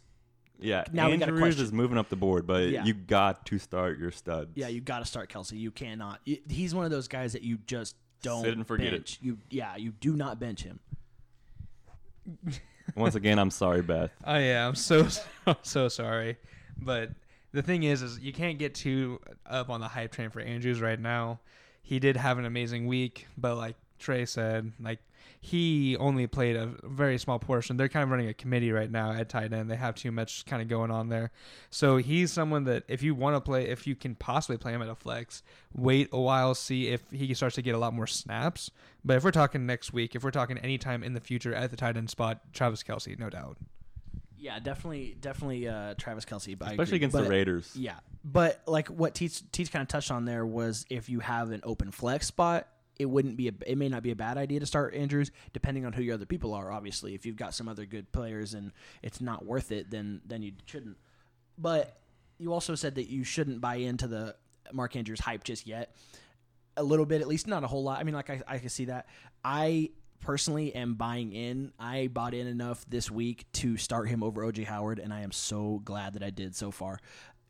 Yeah. now we got a Andrews question. is moving up the board, but Yeah. you got to start your studs. Yeah, you got to start Kelce. You cannot. He's one of those guys that you just don't Sit and forget it. bench. You yeah, you do not bench him. <laughs> Once again, I'm sorry, Beth. Oh yeah, I'm so so, <laughs> so sorry, but the thing is, is you can't get too up on the hype train for Andrews right now. He did have an amazing week, but like Trey said, like he only played a very small portion. They're kind of running a committee right now at tight end. They have too much kind of going on there. So he's someone that if you want to play, if you can possibly play him at a flex, wait a while, see if he starts to get a lot more snaps. But if we're talking next week, if we're talking anytime in the future at the tight end spot, Travis Kelce, no doubt. Yeah, definitely, definitely uh, Travis Kelce. But Especially agree. against the Raiders. Yeah, but like what Teach Teach kind of touched on there was if you have an open flex spot, it wouldn't be a, it may not be a bad idea to start Andrews, depending on who your other people are. Obviously, if you've got some other good players and it's not worth it, then then you shouldn't. But you also said that you shouldn't buy into the Mark Andrews hype just yet. A little bit, at least, not a whole lot. I mean, like I, I can see that. I personally am buying in. I bought in enough this week to start him over OJ Howard, and I am so glad that I did so far.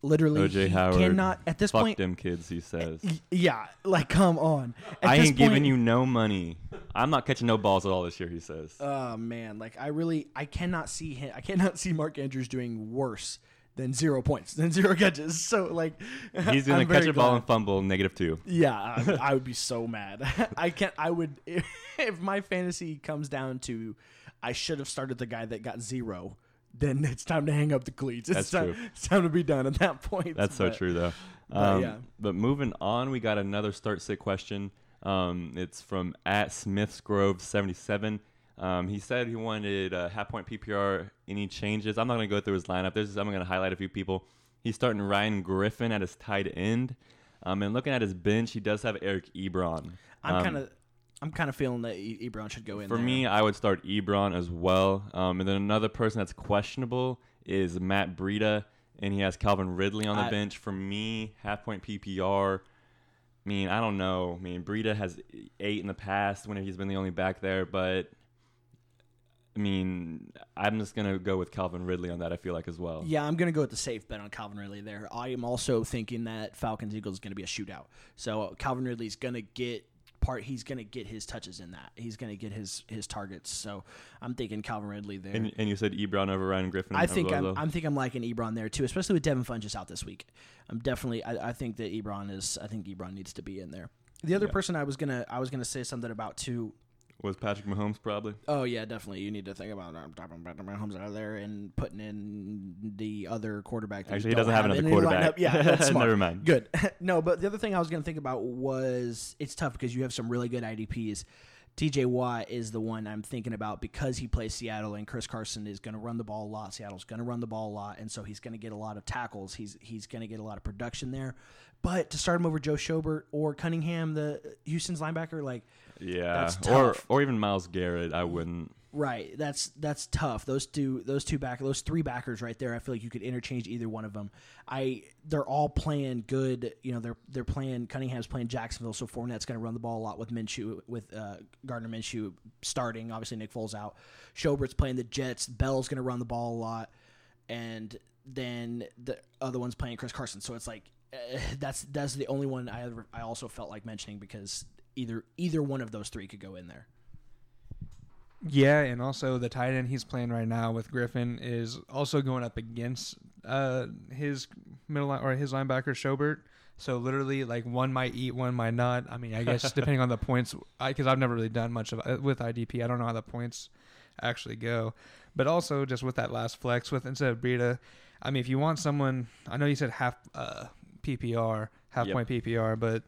Literally, OJ he Howard cannot at this Fuck point. them kids, he says. Yeah, like come on. At I ain't giving you no money. I'm not catching no balls at all this year, he says. Oh man, like I really, I cannot see him. I cannot see Mark Andrews doing worse than zero points, than zero catches. <laughs> So like, <laughs> He's going I'm to catch a ball and fumble, negative two. Yeah, I, <laughs> I would be so mad. I can't. I would if, if my fantasy comes down to I should have started the guy that got zero. Then it's time to hang up the cleats. It's That's time, true. It's time to be done at that point. That's so true, though. but Um, yeah. But moving on, we got another start sit question. Um, it's from at Smiths Grove seventy seven. Um, he said he wanted uh, half point PPR. Any changes? I'm not going to go through his lineup. There's, I'm going to highlight a few people. He's starting Ryan Griffin at his tight end. Um, and looking at his bench, he does have Eric Ebron. I'm Um, kind of. I'm kind of feeling that e- Ebron should go in. For there. me, I would start Ebron as well. Um, and then another person that's questionable is Matt Breida, and he has Calvin Ridley on the I- bench. For me, half point PPR. I mean, I don't know. I mean, Breida has ate in the past when he's been the only back there, but I mean, I'm just gonna go with Calvin Ridley on that. I feel like as well. Yeah, I'm gonna go with the safe bet on Calvin Ridley there. I am also thinking that Falcons Eagles is gonna be a shootout. So Calvin Ridley's gonna get part. He's gonna get his touches in that. He's gonna get his his targets. So I'm thinking Calvin Ridley there. And, and you said Ebron over Ryan Griffin. I think I'm. I'm think I'm liking Ebron there too, especially with Devin Funchess out this week. I'm definitely I, I think that Ebron is I think Ebron needs to be in there. The other Yeah. person I was gonna I was gonna say something about too. Was Patrick Mahomes probably. Oh yeah, definitely. You need to think about um, dropping Patrick Mahomes out of there and putting in the other quarterback. Actually, he doesn't have another quarterback. Yeah, <laughs> that's smart. Never mind. Good. <laughs> no, but the other thing I was going to think about was it's tough because you have some really good IDPs. TJ Watt is the one I'm thinking about because he plays Seattle and Chris Carson is going to run the ball a lot. Seattle's going to run the ball a lot, and so he's going to get a lot of tackles. He's he's going to get a lot of production there. But to start him over Joe Schobert or Cunningham, the Houston's linebacker, like Yeah, or or even Myles Garrett. I wouldn't. Right. That's that's tough. Those two those two back those three backers right there. I feel like you could interchange either one of them. I they're all playing good. You know they're they're playing Cunningham's playing Jacksonville, so Fournette's going to run the ball a lot with Minshew with uh, Gardner Minshew starting. Obviously Nick Foles out. Schobert's playing the Jets. Bell's going to run the ball a lot, and then the other one's playing Chris Carson. So it's like uh, that's that's the only one I ever, I also felt like mentioning because either either one of those three could go in there. Yeah, and also the tight end he's playing right now with Griffin is also going up against uh, his middle line, or his linebacker Schobert. So literally, like one might eat, one might not. I mean, I guess <laughs> depending on the points, because I've never really done much of uh, with IDP. I don't know how the points actually go, but also just with that last flex with instead of Breida, I mean, if you want someone, I know you said half uh, PPR, half Yep. point PPR, but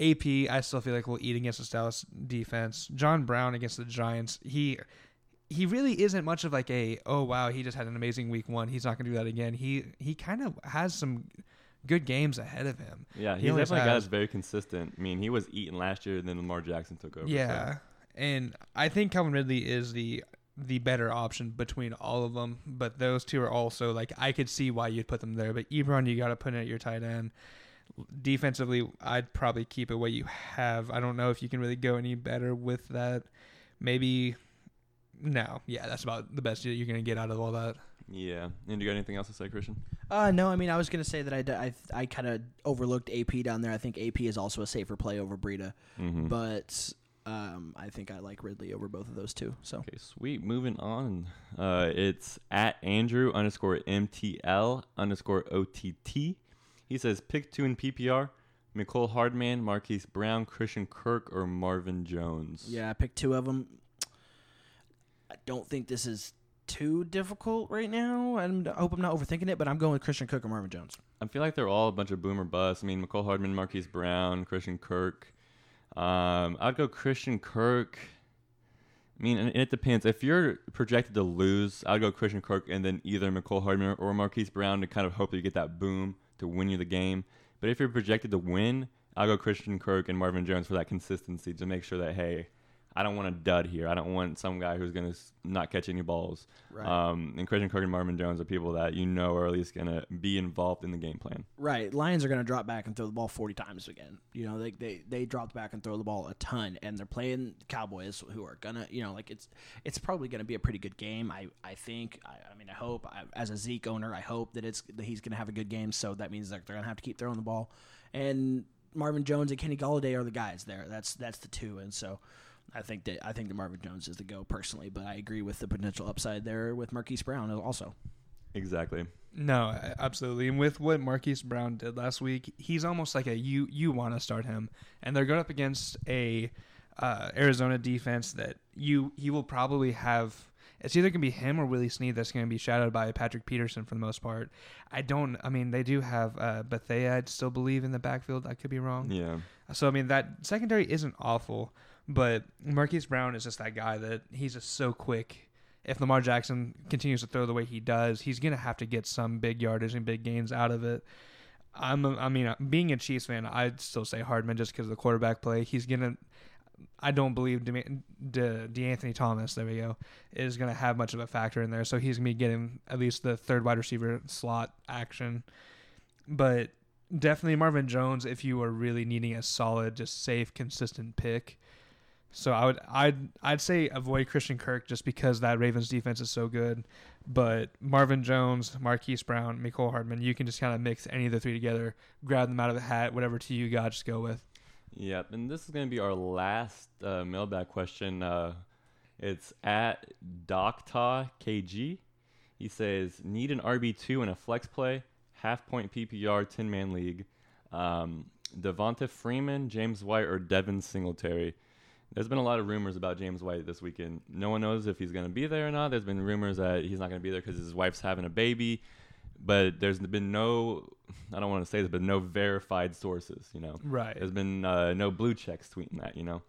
AP, I still feel like will eat against the Dallas defense. John Brown against the Giants, he he really isn't much of like a oh wow he just had an amazing week one. He's not gonna do that again. He he kind of has some good games ahead of him. Yeah, He he's always definitely a guy has. that's very consistent. I mean, he was eating last year, and then Lamar Jackson took over. so- Yeah, and I think Calvin Ridley is the the better option between all of them. But those two are also like I could see why you'd put them there. But Ebron, you got to put in at your tight end. Defensively, I'd probably keep it what you have. I don't know if you can really go any better with that. Maybe no. Yeah, that's about the best you're gonna get out of all that. Yeah. And do you got anything else to say, Christian? Uh, no, I mean, I was going to say that I, d- I, I kind of overlooked AP down there. I think AP is also a safer play over Breida, Mm-hmm. but um, I think I like Ridley over both of those two. So Okay, sweet. Moving on. Uh, it's at Andrew underscore MTL underscore OTT. He says pick two in PPR: Mecole Hardman, Marquise Brown, Christian Kirk, or Marvin Jones. yeah, I picked two of them. I don't think this is too difficult right now. and I hope I'm not overthinking it, but I'm going with Christian Kirk or Marvin Jones. I feel like they're all a bunch of boomer busts. I mean, Mecole Hardman, Marquise Brown, Christian Kirk. Um, I'd go Christian Kirk. I mean, and it depends. If you're projected to lose, I'd go Christian Kirk and then either Mecole Hardman or Marquise Brown to kind of hope that you get that boom to win you the game. But if you're projected to win, I'll go Christian Kirk and Marvin Jones for that consistency to make sure that hey, I don't want a dud here. I don't want some guy who's gonna not catch any balls. Right. Um, and Christian Kirk and Marvin Jones are people that you know are at least gonna be involved in the game plan. Right. Lions are going to drop back and throw the ball 40 times again. You know, they, they, they dropped back and throw the ball a ton, and they're playing Cowboys who are going to, you know, like it's it's probably going to be a pretty good game. I, I think, I, I mean, I hope, I, as a Zeke owner, I hope that it's that he's going to have a good game. So that means that they're going to have to keep throwing the ball. And Marvin Jones and Kenny Golladay are the guys there. That's that's the two. And so I think that I think that Marvin Jones is the go personally, but I agree with the potential upside there with Marquise Brown also. Exactly. No, absolutely. And with what Marquise Brown did last week, he's almost like a you you want to start him, and they're going up against a uh, Arizona defense that you he will probably have. It's either gonna be him or Willie Snead that's gonna be shadowed by Patrick Peterson for the most part. I don't. I mean, they do have uh, Bethea. I still believe in the backfield. I could be wrong. Yeah. So I mean that secondary isn't awful, but Marquise Brown is just that guy that he's just so quick. If Lamar Jackson continues to throw the way he does, he's gonna have to get some big yardage and big gains out of it. I'm, I mean, uh, being a Chiefs fan, I'd still say Hardman just because of the quarterback play. He's gonna I don't believe De, De, De'Anthony Thomas, there we go, is going to have much of a factor in there. So he's going to be getting at least the third wide receiver slot action. But definitely Marvin Jones if you are really needing a solid, just safe, consistent pick. So I would I'd I'd say avoid Christian Kirk just because that Ravens defense is so good. But Marvin Jones, Marquise Brown, Mecole Hardman, you can just kind of mix any of the three together, grab them out of the hat, whatever two you got, just go with. Yep, and this is going to be our last uh, mailbag question. Uh, it's at Docta KG. He says, "Need an RB two in a flex play, half point PPR, ten man league. Um, Devonta Freeman, James White, or Devin Singletary." There's been a lot of rumors about James White this weekend. No one knows if he's going to be there or not. There's been rumors that he's not going to be there because his wife's having a baby, but there's been no, I don't want to say this, but no verified sources. You know, Right. there's been uh, no blue checks tweeting that. You know,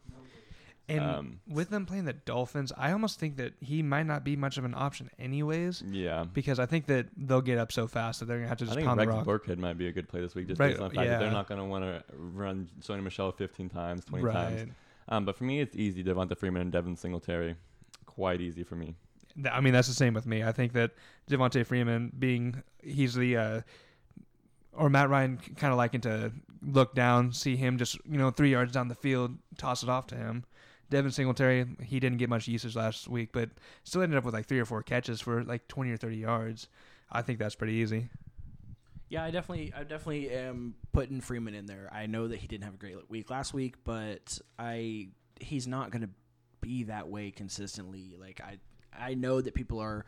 And Um, with them playing the Dolphins, I almost think that he might not be much of an option anyways, yeah. because I think that they'll get up so fast that they're gonna have to I just think pound the Rex rock. Burkhead might be a good play this week, just Right, based on the fact that they're not going to want to run Sony Michel 15 times, 20 right. times. Um, but for me, it's easy. Devonta Freeman and Devin Singletary, quite easy for me. I mean, that's the same with me. I think that Devonta Freeman being he's the uh, or Matt Ryan kind of liking to look down, see him just you know three yards down the field, toss it off to him. Devin Singletary, he didn't get much usage last week, but still ended up with like three or four catches for like twenty or thirty yards. I think that's pretty easy. Yeah, I definitely, I definitely am putting Freeman in there. I know that he didn't have a great week last week, but I he's not going to be that way consistently. Like I, I know that people are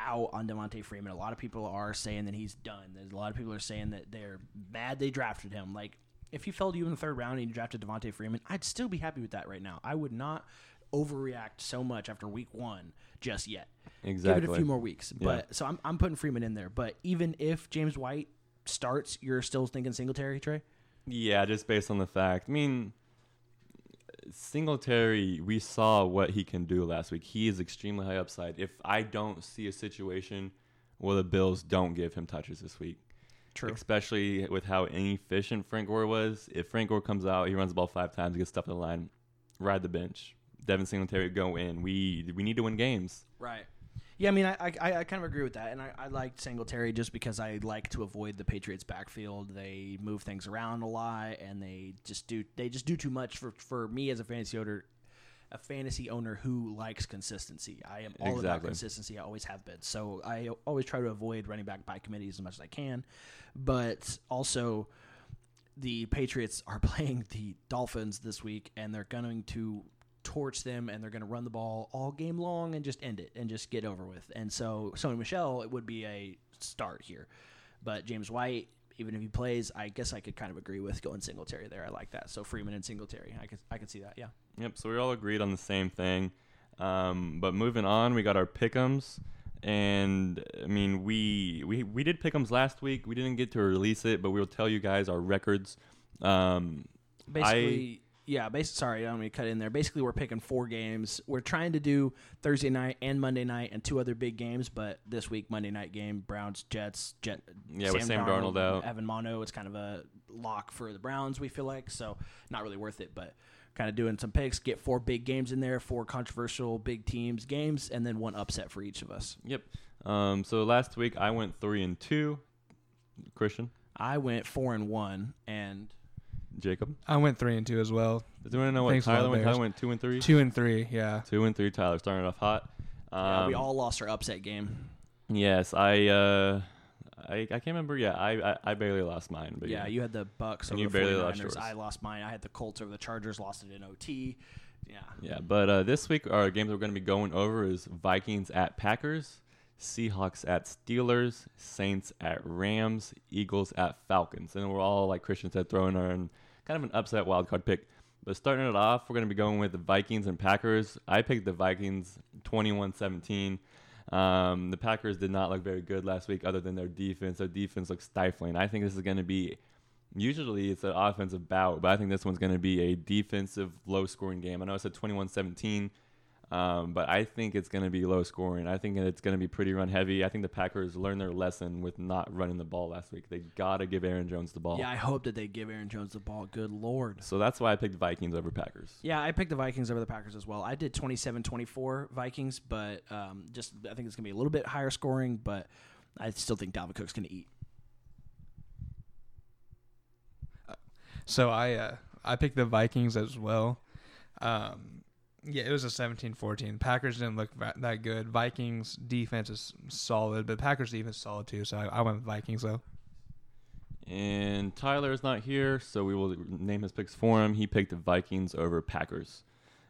out on Devonta Freeman. A lot of people are saying that he's done. There's a lot of people are saying that they're mad they drafted him. Like if he fell to you in the third round and you drafted Devonta Freeman, I'd still be happy with that right now. I would not overreact so much after week one just yet Exactly. give it a few more weeks. Yeah. But so I'm I'm putting Freeman in there. But even if James White starts, you're still thinking Singletary, Trey. Yeah, just based on the fact. I mean, Singletary, we saw what he can do last week. He is extremely high upside. If I don't see a situation where the Bills don't give him touches this week, True. especially with how inefficient Frank Gore was. If Frank Gore comes out, he runs the ball five times, gets stuff in the line, ride the bench. Devin Singletary go in. We we need to win games. Right. Yeah, I mean, I, I, I kind of agree with that, and I, I like Singletary just because I like to avoid the Patriots' backfield. They move things around a lot, and they just do they just do too much for, for me as a fantasy owner, a fantasy owner who likes consistency. I am all about consistency. I always have been. So I always try to avoid running back by committee as much as I can, but also the Patriots are <laughs> playing the Dolphins this week, and they're going to torch them, and they're going to run the ball all game long and just end it and just get over with. And so, Sony Michel, it would be a start here, but James White, even if he plays, I guess I could kind of agree with going Singletary there. I like that. So Freeman and Singletary, I could I could see that. Yeah. Yep. So we all agreed on the same thing. Um, but moving on, we got our pickums, and I mean we we we did pickums last week. We didn't get to release it, but we'll tell you guys our records. Um, Basically, yeah. Basically, sorry, I don't mean to cut in there. Basically, we're picking four games. We're trying to do Thursday night and Monday night and two other big games. But this week, Monday night game, Browns, Jets, Jet. Yeah, with Sam Darnold out. Evan Mono. It's kind of a lock for the Browns. We feel like so not really worth it, but kind of doing some picks. Get four big games in there, four controversial big teams games, and then one upset for each of us. yep. Um, so last week I went three and two. Christian, I went four and one, and Jacob. I went three and two as well. Does anyone know what Thanks a lot, Tyler went? Bears. Tyler went two and three. Two and three, yeah. Two and three. Tyler starting off hot. Um, yeah, we all lost our upset game. Yes, I. Uh, I, I can't remember. Yeah, I, I I barely lost mine. But Yeah, you had the Bucs And over you the barely 49ers. lost yours. I lost mine. I had the Colts over the Chargers, lost it in OT. Yeah. Yeah, but uh, this week our games we're going to be going over is Vikings at Packers, Seahawks at Steelers, Saints at Rams, Eagles at Falcons, and we're all like Christian said, throwing our own kind of an upset wild card pick. But starting it off, we're going to be going with the Vikings and Packers. I picked the Vikings 21-17. Um, the Packers did not look very good last week, other than their defense. Their defense looks stifling. I think this is going to be usually it's an offensive bout, but I think this one's going to be a defensive low scoring game. I know I said 21 17. Um, but I think it's going to be low scoring. I think it's going to be pretty run heavy. I think the Packers learned their lesson with not running the ball last week. They got to give Aaron Jones the ball. Yeah, I hope that they give Aaron Jones the ball. Good lord. So that's why I picked Vikings over Packers. Yeah, I picked the Vikings over the Packers as well. I did 27-24 Vikings, but um, just I think it's going to be a little bit higher scoring, but I still think Dalvin Cook's going to eat. So I uh, I picked the Vikings as well. Um, yeah, it was a 17-14. Packers didn't look va- that good. Vikings defense is solid, but Packers defense is solid too. So I, I went with Vikings though. And Tyler is not here, so we will name his picks for him. He picked the Vikings over Packers.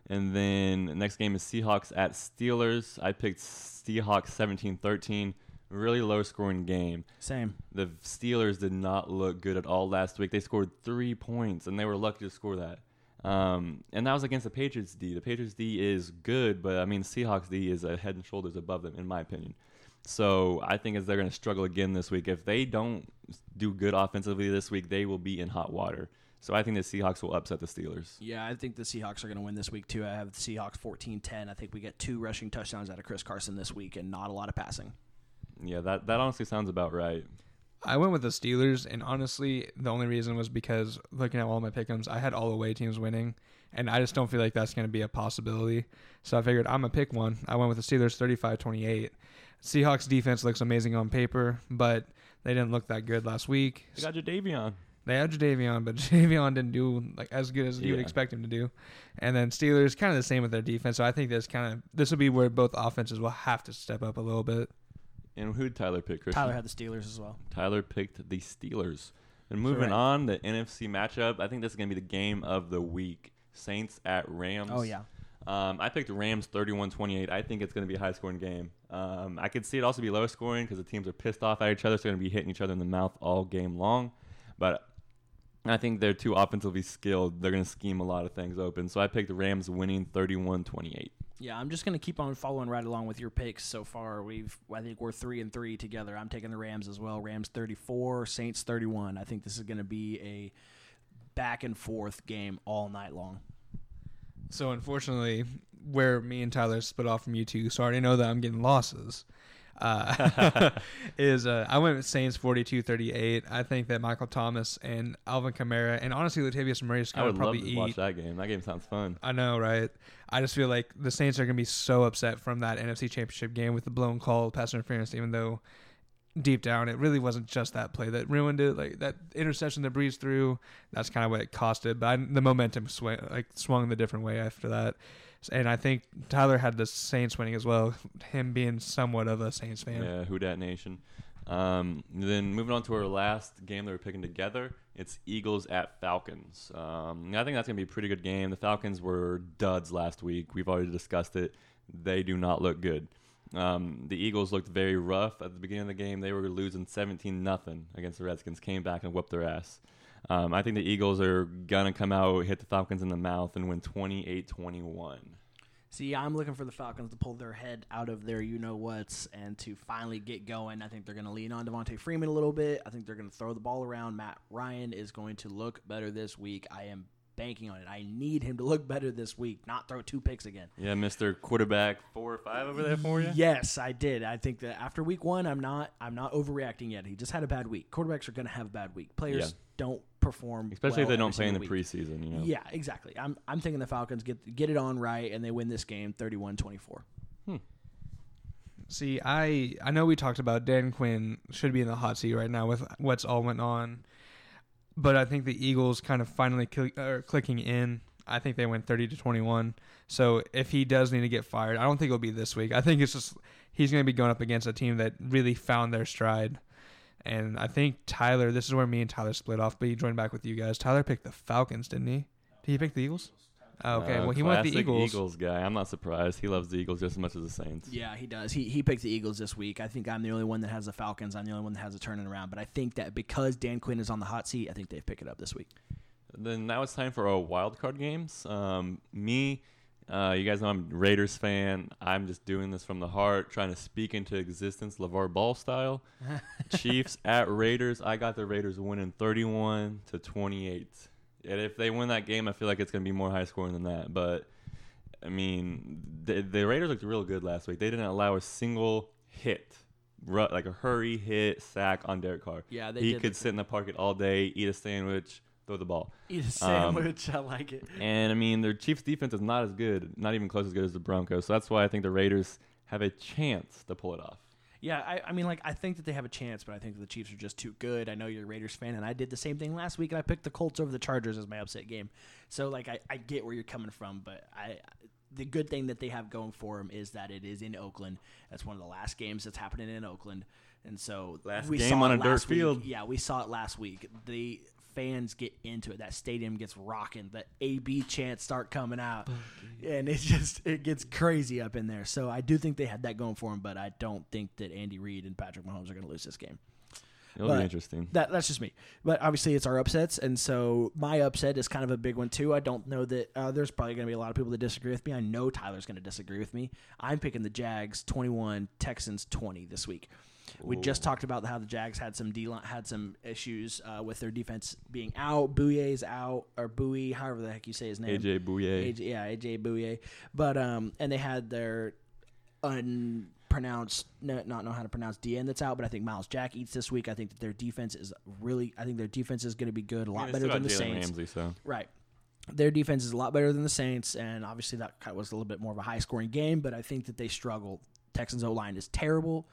And then the next game is Seahawks at Steelers. I picked Seahawks 17-13. Really low scoring game. Same. The Steelers did not look good at all last week. They scored three points, and they were lucky to score that. Um, and that was against the Patriots D. The Patriots D is good, but I mean, Seahawks D is a head and shoulders above them, in my opinion. So I think as they're going to struggle again this week. If they don't do good offensively this week, they will be in hot water. So I think the Seahawks will upset the Steelers. Yeah, I think the Seahawks are going to win this week too. I have the Seahawks 14-10. I think we get two rushing touchdowns out of Chris Carson this week and not a lot of passing. Yeah, that that honestly sounds about right. I went with the Steelers, and honestly, the only reason was because looking at all my pickums, I had all the away teams winning, and I just don't feel like that's going to be a possibility. So I figured I'm going to pick one. I went with the Steelers 35 28. Seahawks defense looks amazing on paper, but they didn't look that good last week. They got Jadeveon. They had Jadeveon, but <laughs> Jadeveon didn't do like as good as you would expect him to do. And then Steelers kind of the same with their defense. So I think this kind of this will be where both offenses will have to step up a little bit. And who did Tyler pick, Christian? Tyler had the Steelers as well. Tyler picked the Steelers. And moving right. on, the NFC matchup. I think this is going to be the game of the week. Saints at Rams. Oh yeah. Um, I picked Rams 31-28. I think it's going to be a high-scoring game. Um, I could see it also be low-scoring because the teams are pissed off at each other, so they're going to be hitting each other in the mouth all game long. But I think they're too offensively skilled. They're going to scheme a lot of things open. So I picked the Rams winning 31-28. Yeah, I'm just gonna keep on following right along with your picks so far. We've I think we're three and three together. I'm taking the Rams as well. Rams 34, Saints 31. I think this is gonna be a back and forth game all night long. So unfortunately, where me and Tyler split off from you two, so I already know that I'm getting losses. Uh, <laughs> is uh, I went with Saints 42-38. I think that Michael Thomas and Alvin Kamara and honestly Latavius Murray is I would love probably to watch eat. that game. That game sounds fun. I know, right? I just feel like the Saints are going to be so upset from that NFC Championship game with the blown call, pass interference, even though deep down it really wasn't just that play that ruined it. Like that interception that Brees threw, that's kind of what it costed. But I, the momentum swung, like swung the different way after that. And I think Tyler had the Saints winning as well. Him being somewhat of a Saints fan. Yeah, Who Dat Nation. Um, then moving on to our last game that we're picking together, it's Eagles at Falcons. Um, I think that's gonna be a pretty good game. The Falcons were duds last week. We've already discussed it. They do not look good. Um, the Eagles looked very rough at the beginning of the game. They were losing 17 nothing against the Redskins. Came back and whooped their ass. Um, I think the Eagles are gonna come out, hit the Falcons in the mouth, and win 28-21. See, I'm looking for the Falcons to pull their head out of their you know what's and to finally get going. I think they're going to lean on Devonta Freeman a little bit. I think they're going to throw the ball around. Matt Ryan is going to look better this week. I am banking on it. I need him to look better this week, not throw two picks again. Yeah, Mr. Quarterback four or five over there for you. Yes, I did. I think that after week one, I'm not I'm not overreacting yet. He just had a bad week. Quarterbacks are going to have a bad week. Players Yeah. don't perform, Especially if they don't play in the week. preseason. You know. Yeah, exactly. I'm I'm thinking the Falcons get get it on right and they win this game 31-24. Hmm. See, I I know we talked about Dan Quinn should be in the hot seat right now with what's all went on, but I think the Eagles kind of finally cl- are clicking in. I think they went thirty to twenty one. So if he does need to get fired, I don't think it'll be this week. I think it's just he's going to be going up against a team that really found their stride. And I think Tyler, this is where me and Tyler split off, but he joined back with you guys. Tyler picked the Falcons, didn't he? Did he pick the Eagles? Oh, okay, Uh, well he went with the classic Eagles. guy. I'm not surprised. He loves the Eagles just as much as the Saints. Yeah, he does. He he picked the Eagles this week. I think I'm the only one that has the Falcons. I'm the only one that has a turning around. But I think that because Dan Quinn is on the hot seat, I think they pick it up this week. Then now it's time for our wild card games. Um, me, uh, you guys know I'm a Raiders fan. I'm just doing this from the heart, trying to speak into existence, LaVar Ball style. <laughs> Chiefs at Raiders. I got the Raiders winning 31 to 28. And if they win that game, I feel like it's going to be more high scoring than that. But I mean, the, the Raiders looked real good last week. They didn't allow a single hit, like a hurry hit sack on Derek Carr. Yeah, they he could sit in the pocket all day, eat a sandwich, throw the ball. <laughs> Eat a Um, sandwich. I like it. And I mean, their Chiefs defense is not as good, not even close as good as the Broncos. So that's why I think the Raiders have a chance to pull it off. Yeah, I, I mean, like, I think that they have a chance, but I think the Chiefs are just too good. I know you're a Raiders fan, and I did the same thing last week, and I picked the Colts over the Chargers as my upset game. So, like, I, I get where you're coming from, but I the good thing that they have going for them is that it is in Oakland. That's one of the last games that's happening in Oakland, and so Last we game saw on a dirt week. field. Yeah, we saw it last week. The fans get into it. That stadium gets rocking. The AB chants start coming out, and it just it gets crazy up in there. So I do think they had that going for them, but I don't think that Andy Reid and Patrick Mahomes are going to lose this game. It'll But- be interesting. That that's just me. But obviously, it's our upsets, and so my upset is kind of a big one too. I don't know that uh, there's probably going to be a lot of people that disagree with me. I know Tyler's going to disagree with me. I'm picking the Jags 21, Texans 20 this week. We just talked about how the Jags had some D had some issues uh, with their defense being out. Bouye's out or Bowie, however the heck you say his name. AJ Bouye. AJ, yeah, AJ Bouye. But um, and they had their unpronounced, no, not know how to pronounce DN that's out. But I think Myles Jack eats this week. I think that their defense is really. I think their defense is going to be good, a lot Yeah, better than the Jalen Saints. Ramsey, so Right. Their defense is a lot better than the Saints, and obviously that was a little bit more of a high scoring game. But I think that they struggled. Texans O line is terrible.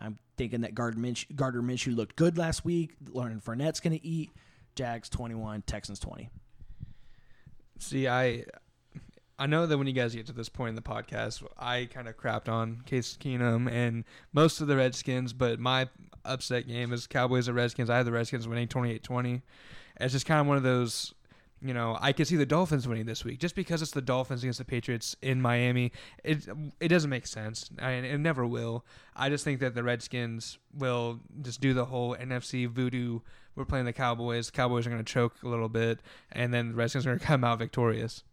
I'm thinking that Gardner Minshew, Gardner Minshew looked good last week. Leonard Fournette's going to eat. Jags 21, Texans 20. See, I I know that when you guys get to this point in the podcast, I kind of crapped on Case Keenum and most of the Redskins, but my upset game is Cowboys or Redskins. I had the Redskins winning 28-20. It's just kind of one of those, you know, I could see the Dolphins winning this week just because it's the Dolphins against the Patriots in Miami. It it doesn't make sense. I it never will. I just think that the Redskins will just do the whole NFC voodoo. We're playing the Cowboys. Cowboys are going to choke a little bit, and then the Redskins are going <laughs> to come out victorious.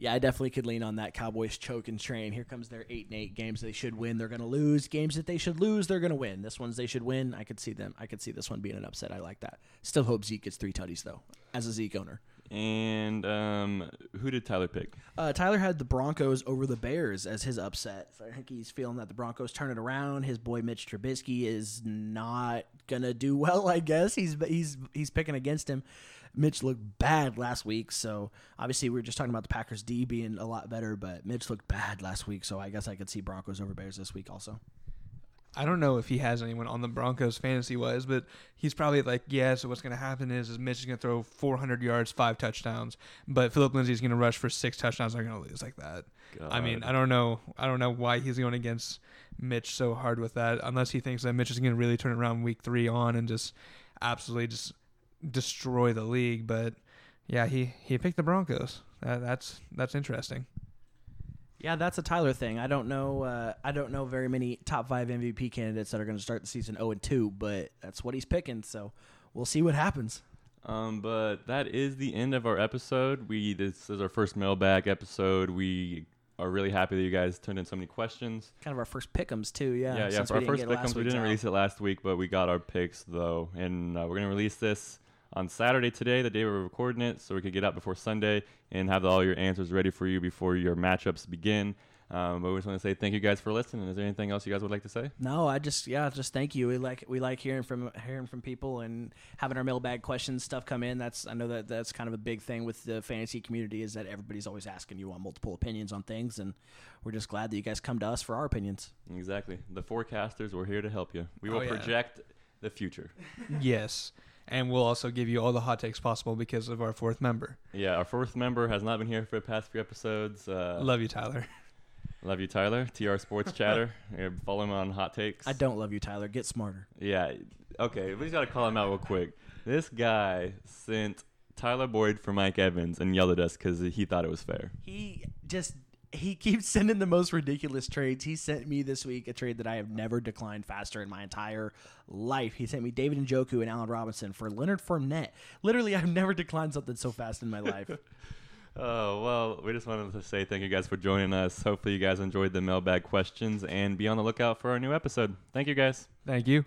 Yeah, I definitely could lean on that Cowboys choking train. Here comes their eight and eight games they should win. They're going to lose games that they should lose. They're going to win. This one's they should win. I could see them. I could see this one being an upset. I like that. Still hope Zeke gets three tutties though. As a Zeke owner, and um, who did Tyler pick? uh, Tyler had the Broncos over the Bears as his upset. So I think he's feeling that the Broncos turn it around. His boy Mitch Trubisky is not gonna do well. I guess he's he's he's picking against him. Mitch looked bad last week, so obviously we were just talking about the Packers D being a lot better, but Mitch looked bad last week, so I guess I could see Broncos over Bears this week also. I don't know if he has anyone on the Broncos fantasy wise, but he's probably like, yeah. So what's going to happen is, is Mitch is going to throw 400 yards, five touchdowns, but Phillip Lindsay is going to rush for six touchdowns. They're going to lose like that. I mean, I don't know. I don't know why he's going against Mitch so hard with that, unless he thinks that Mitch is going to really turn it around week three on and just absolutely just destroy the league. But yeah, he he picked the Broncos. That, that's that's interesting. Yeah, that's a Tyler thing. I don't know. Uh, I don't know very many top five MVP candidates that are going to start the season zero and two, but that's what he's picking. So we'll see what happens. Um, but that is the end of our episode. We this is our first mailbag episode. We are really happy that you guys turned in so many questions. Kind of our first pick'ems too. Yeah, Yeah, yeah. For our first get last pickums, we didn't out. release it last week, but we got our picks though, and uh, we're gonna release this on Saturday today, the day we're recording it, so we could get out before Sunday and have all your answers ready for you before your matchups begin. Um, but we just want to say thank you guys for listening. Is there anything else you guys would like to say? No, I just yeah, just thank you. We like we like hearing from hearing from people and having our mailbag questions stuff come in. That's I know that that's kind of a big thing with the fantasy community is that everybody's always asking you on multiple opinions on things, and we're just glad that you guys come to us for our opinions. Exactly. The forecasters, we're here to help you. We will Oh, yeah. project the future. yes, and we'll also give you all the hot takes possible because of our fourth member. Yeah, our fourth member has not been here for the past few episodes. Uh, Love you, Tyler. love you, Tyler. TR Sports Chatter. <laughs> Yeah, Follow him on Hot Takes. I don't love you, Tyler. Get smarter. Yeah. Okay, we just gotta call him out real quick. This guy sent Tyler Boyd for Mike Evans and yelled at us because he thought it was fair. He just he keeps sending the most ridiculous trades. He sent me this week a trade that I have never declined faster in my entire life. He sent me David Njoku and Allen Robinson for Leonard Fournette. Literally, I've never declined something so fast in my life. <laughs> Oh well, we just wanted to say thank you guys for joining us. Hopefully, you guys enjoyed the mailbag questions and be on the lookout for our new episode. Thank you guys. Thank you.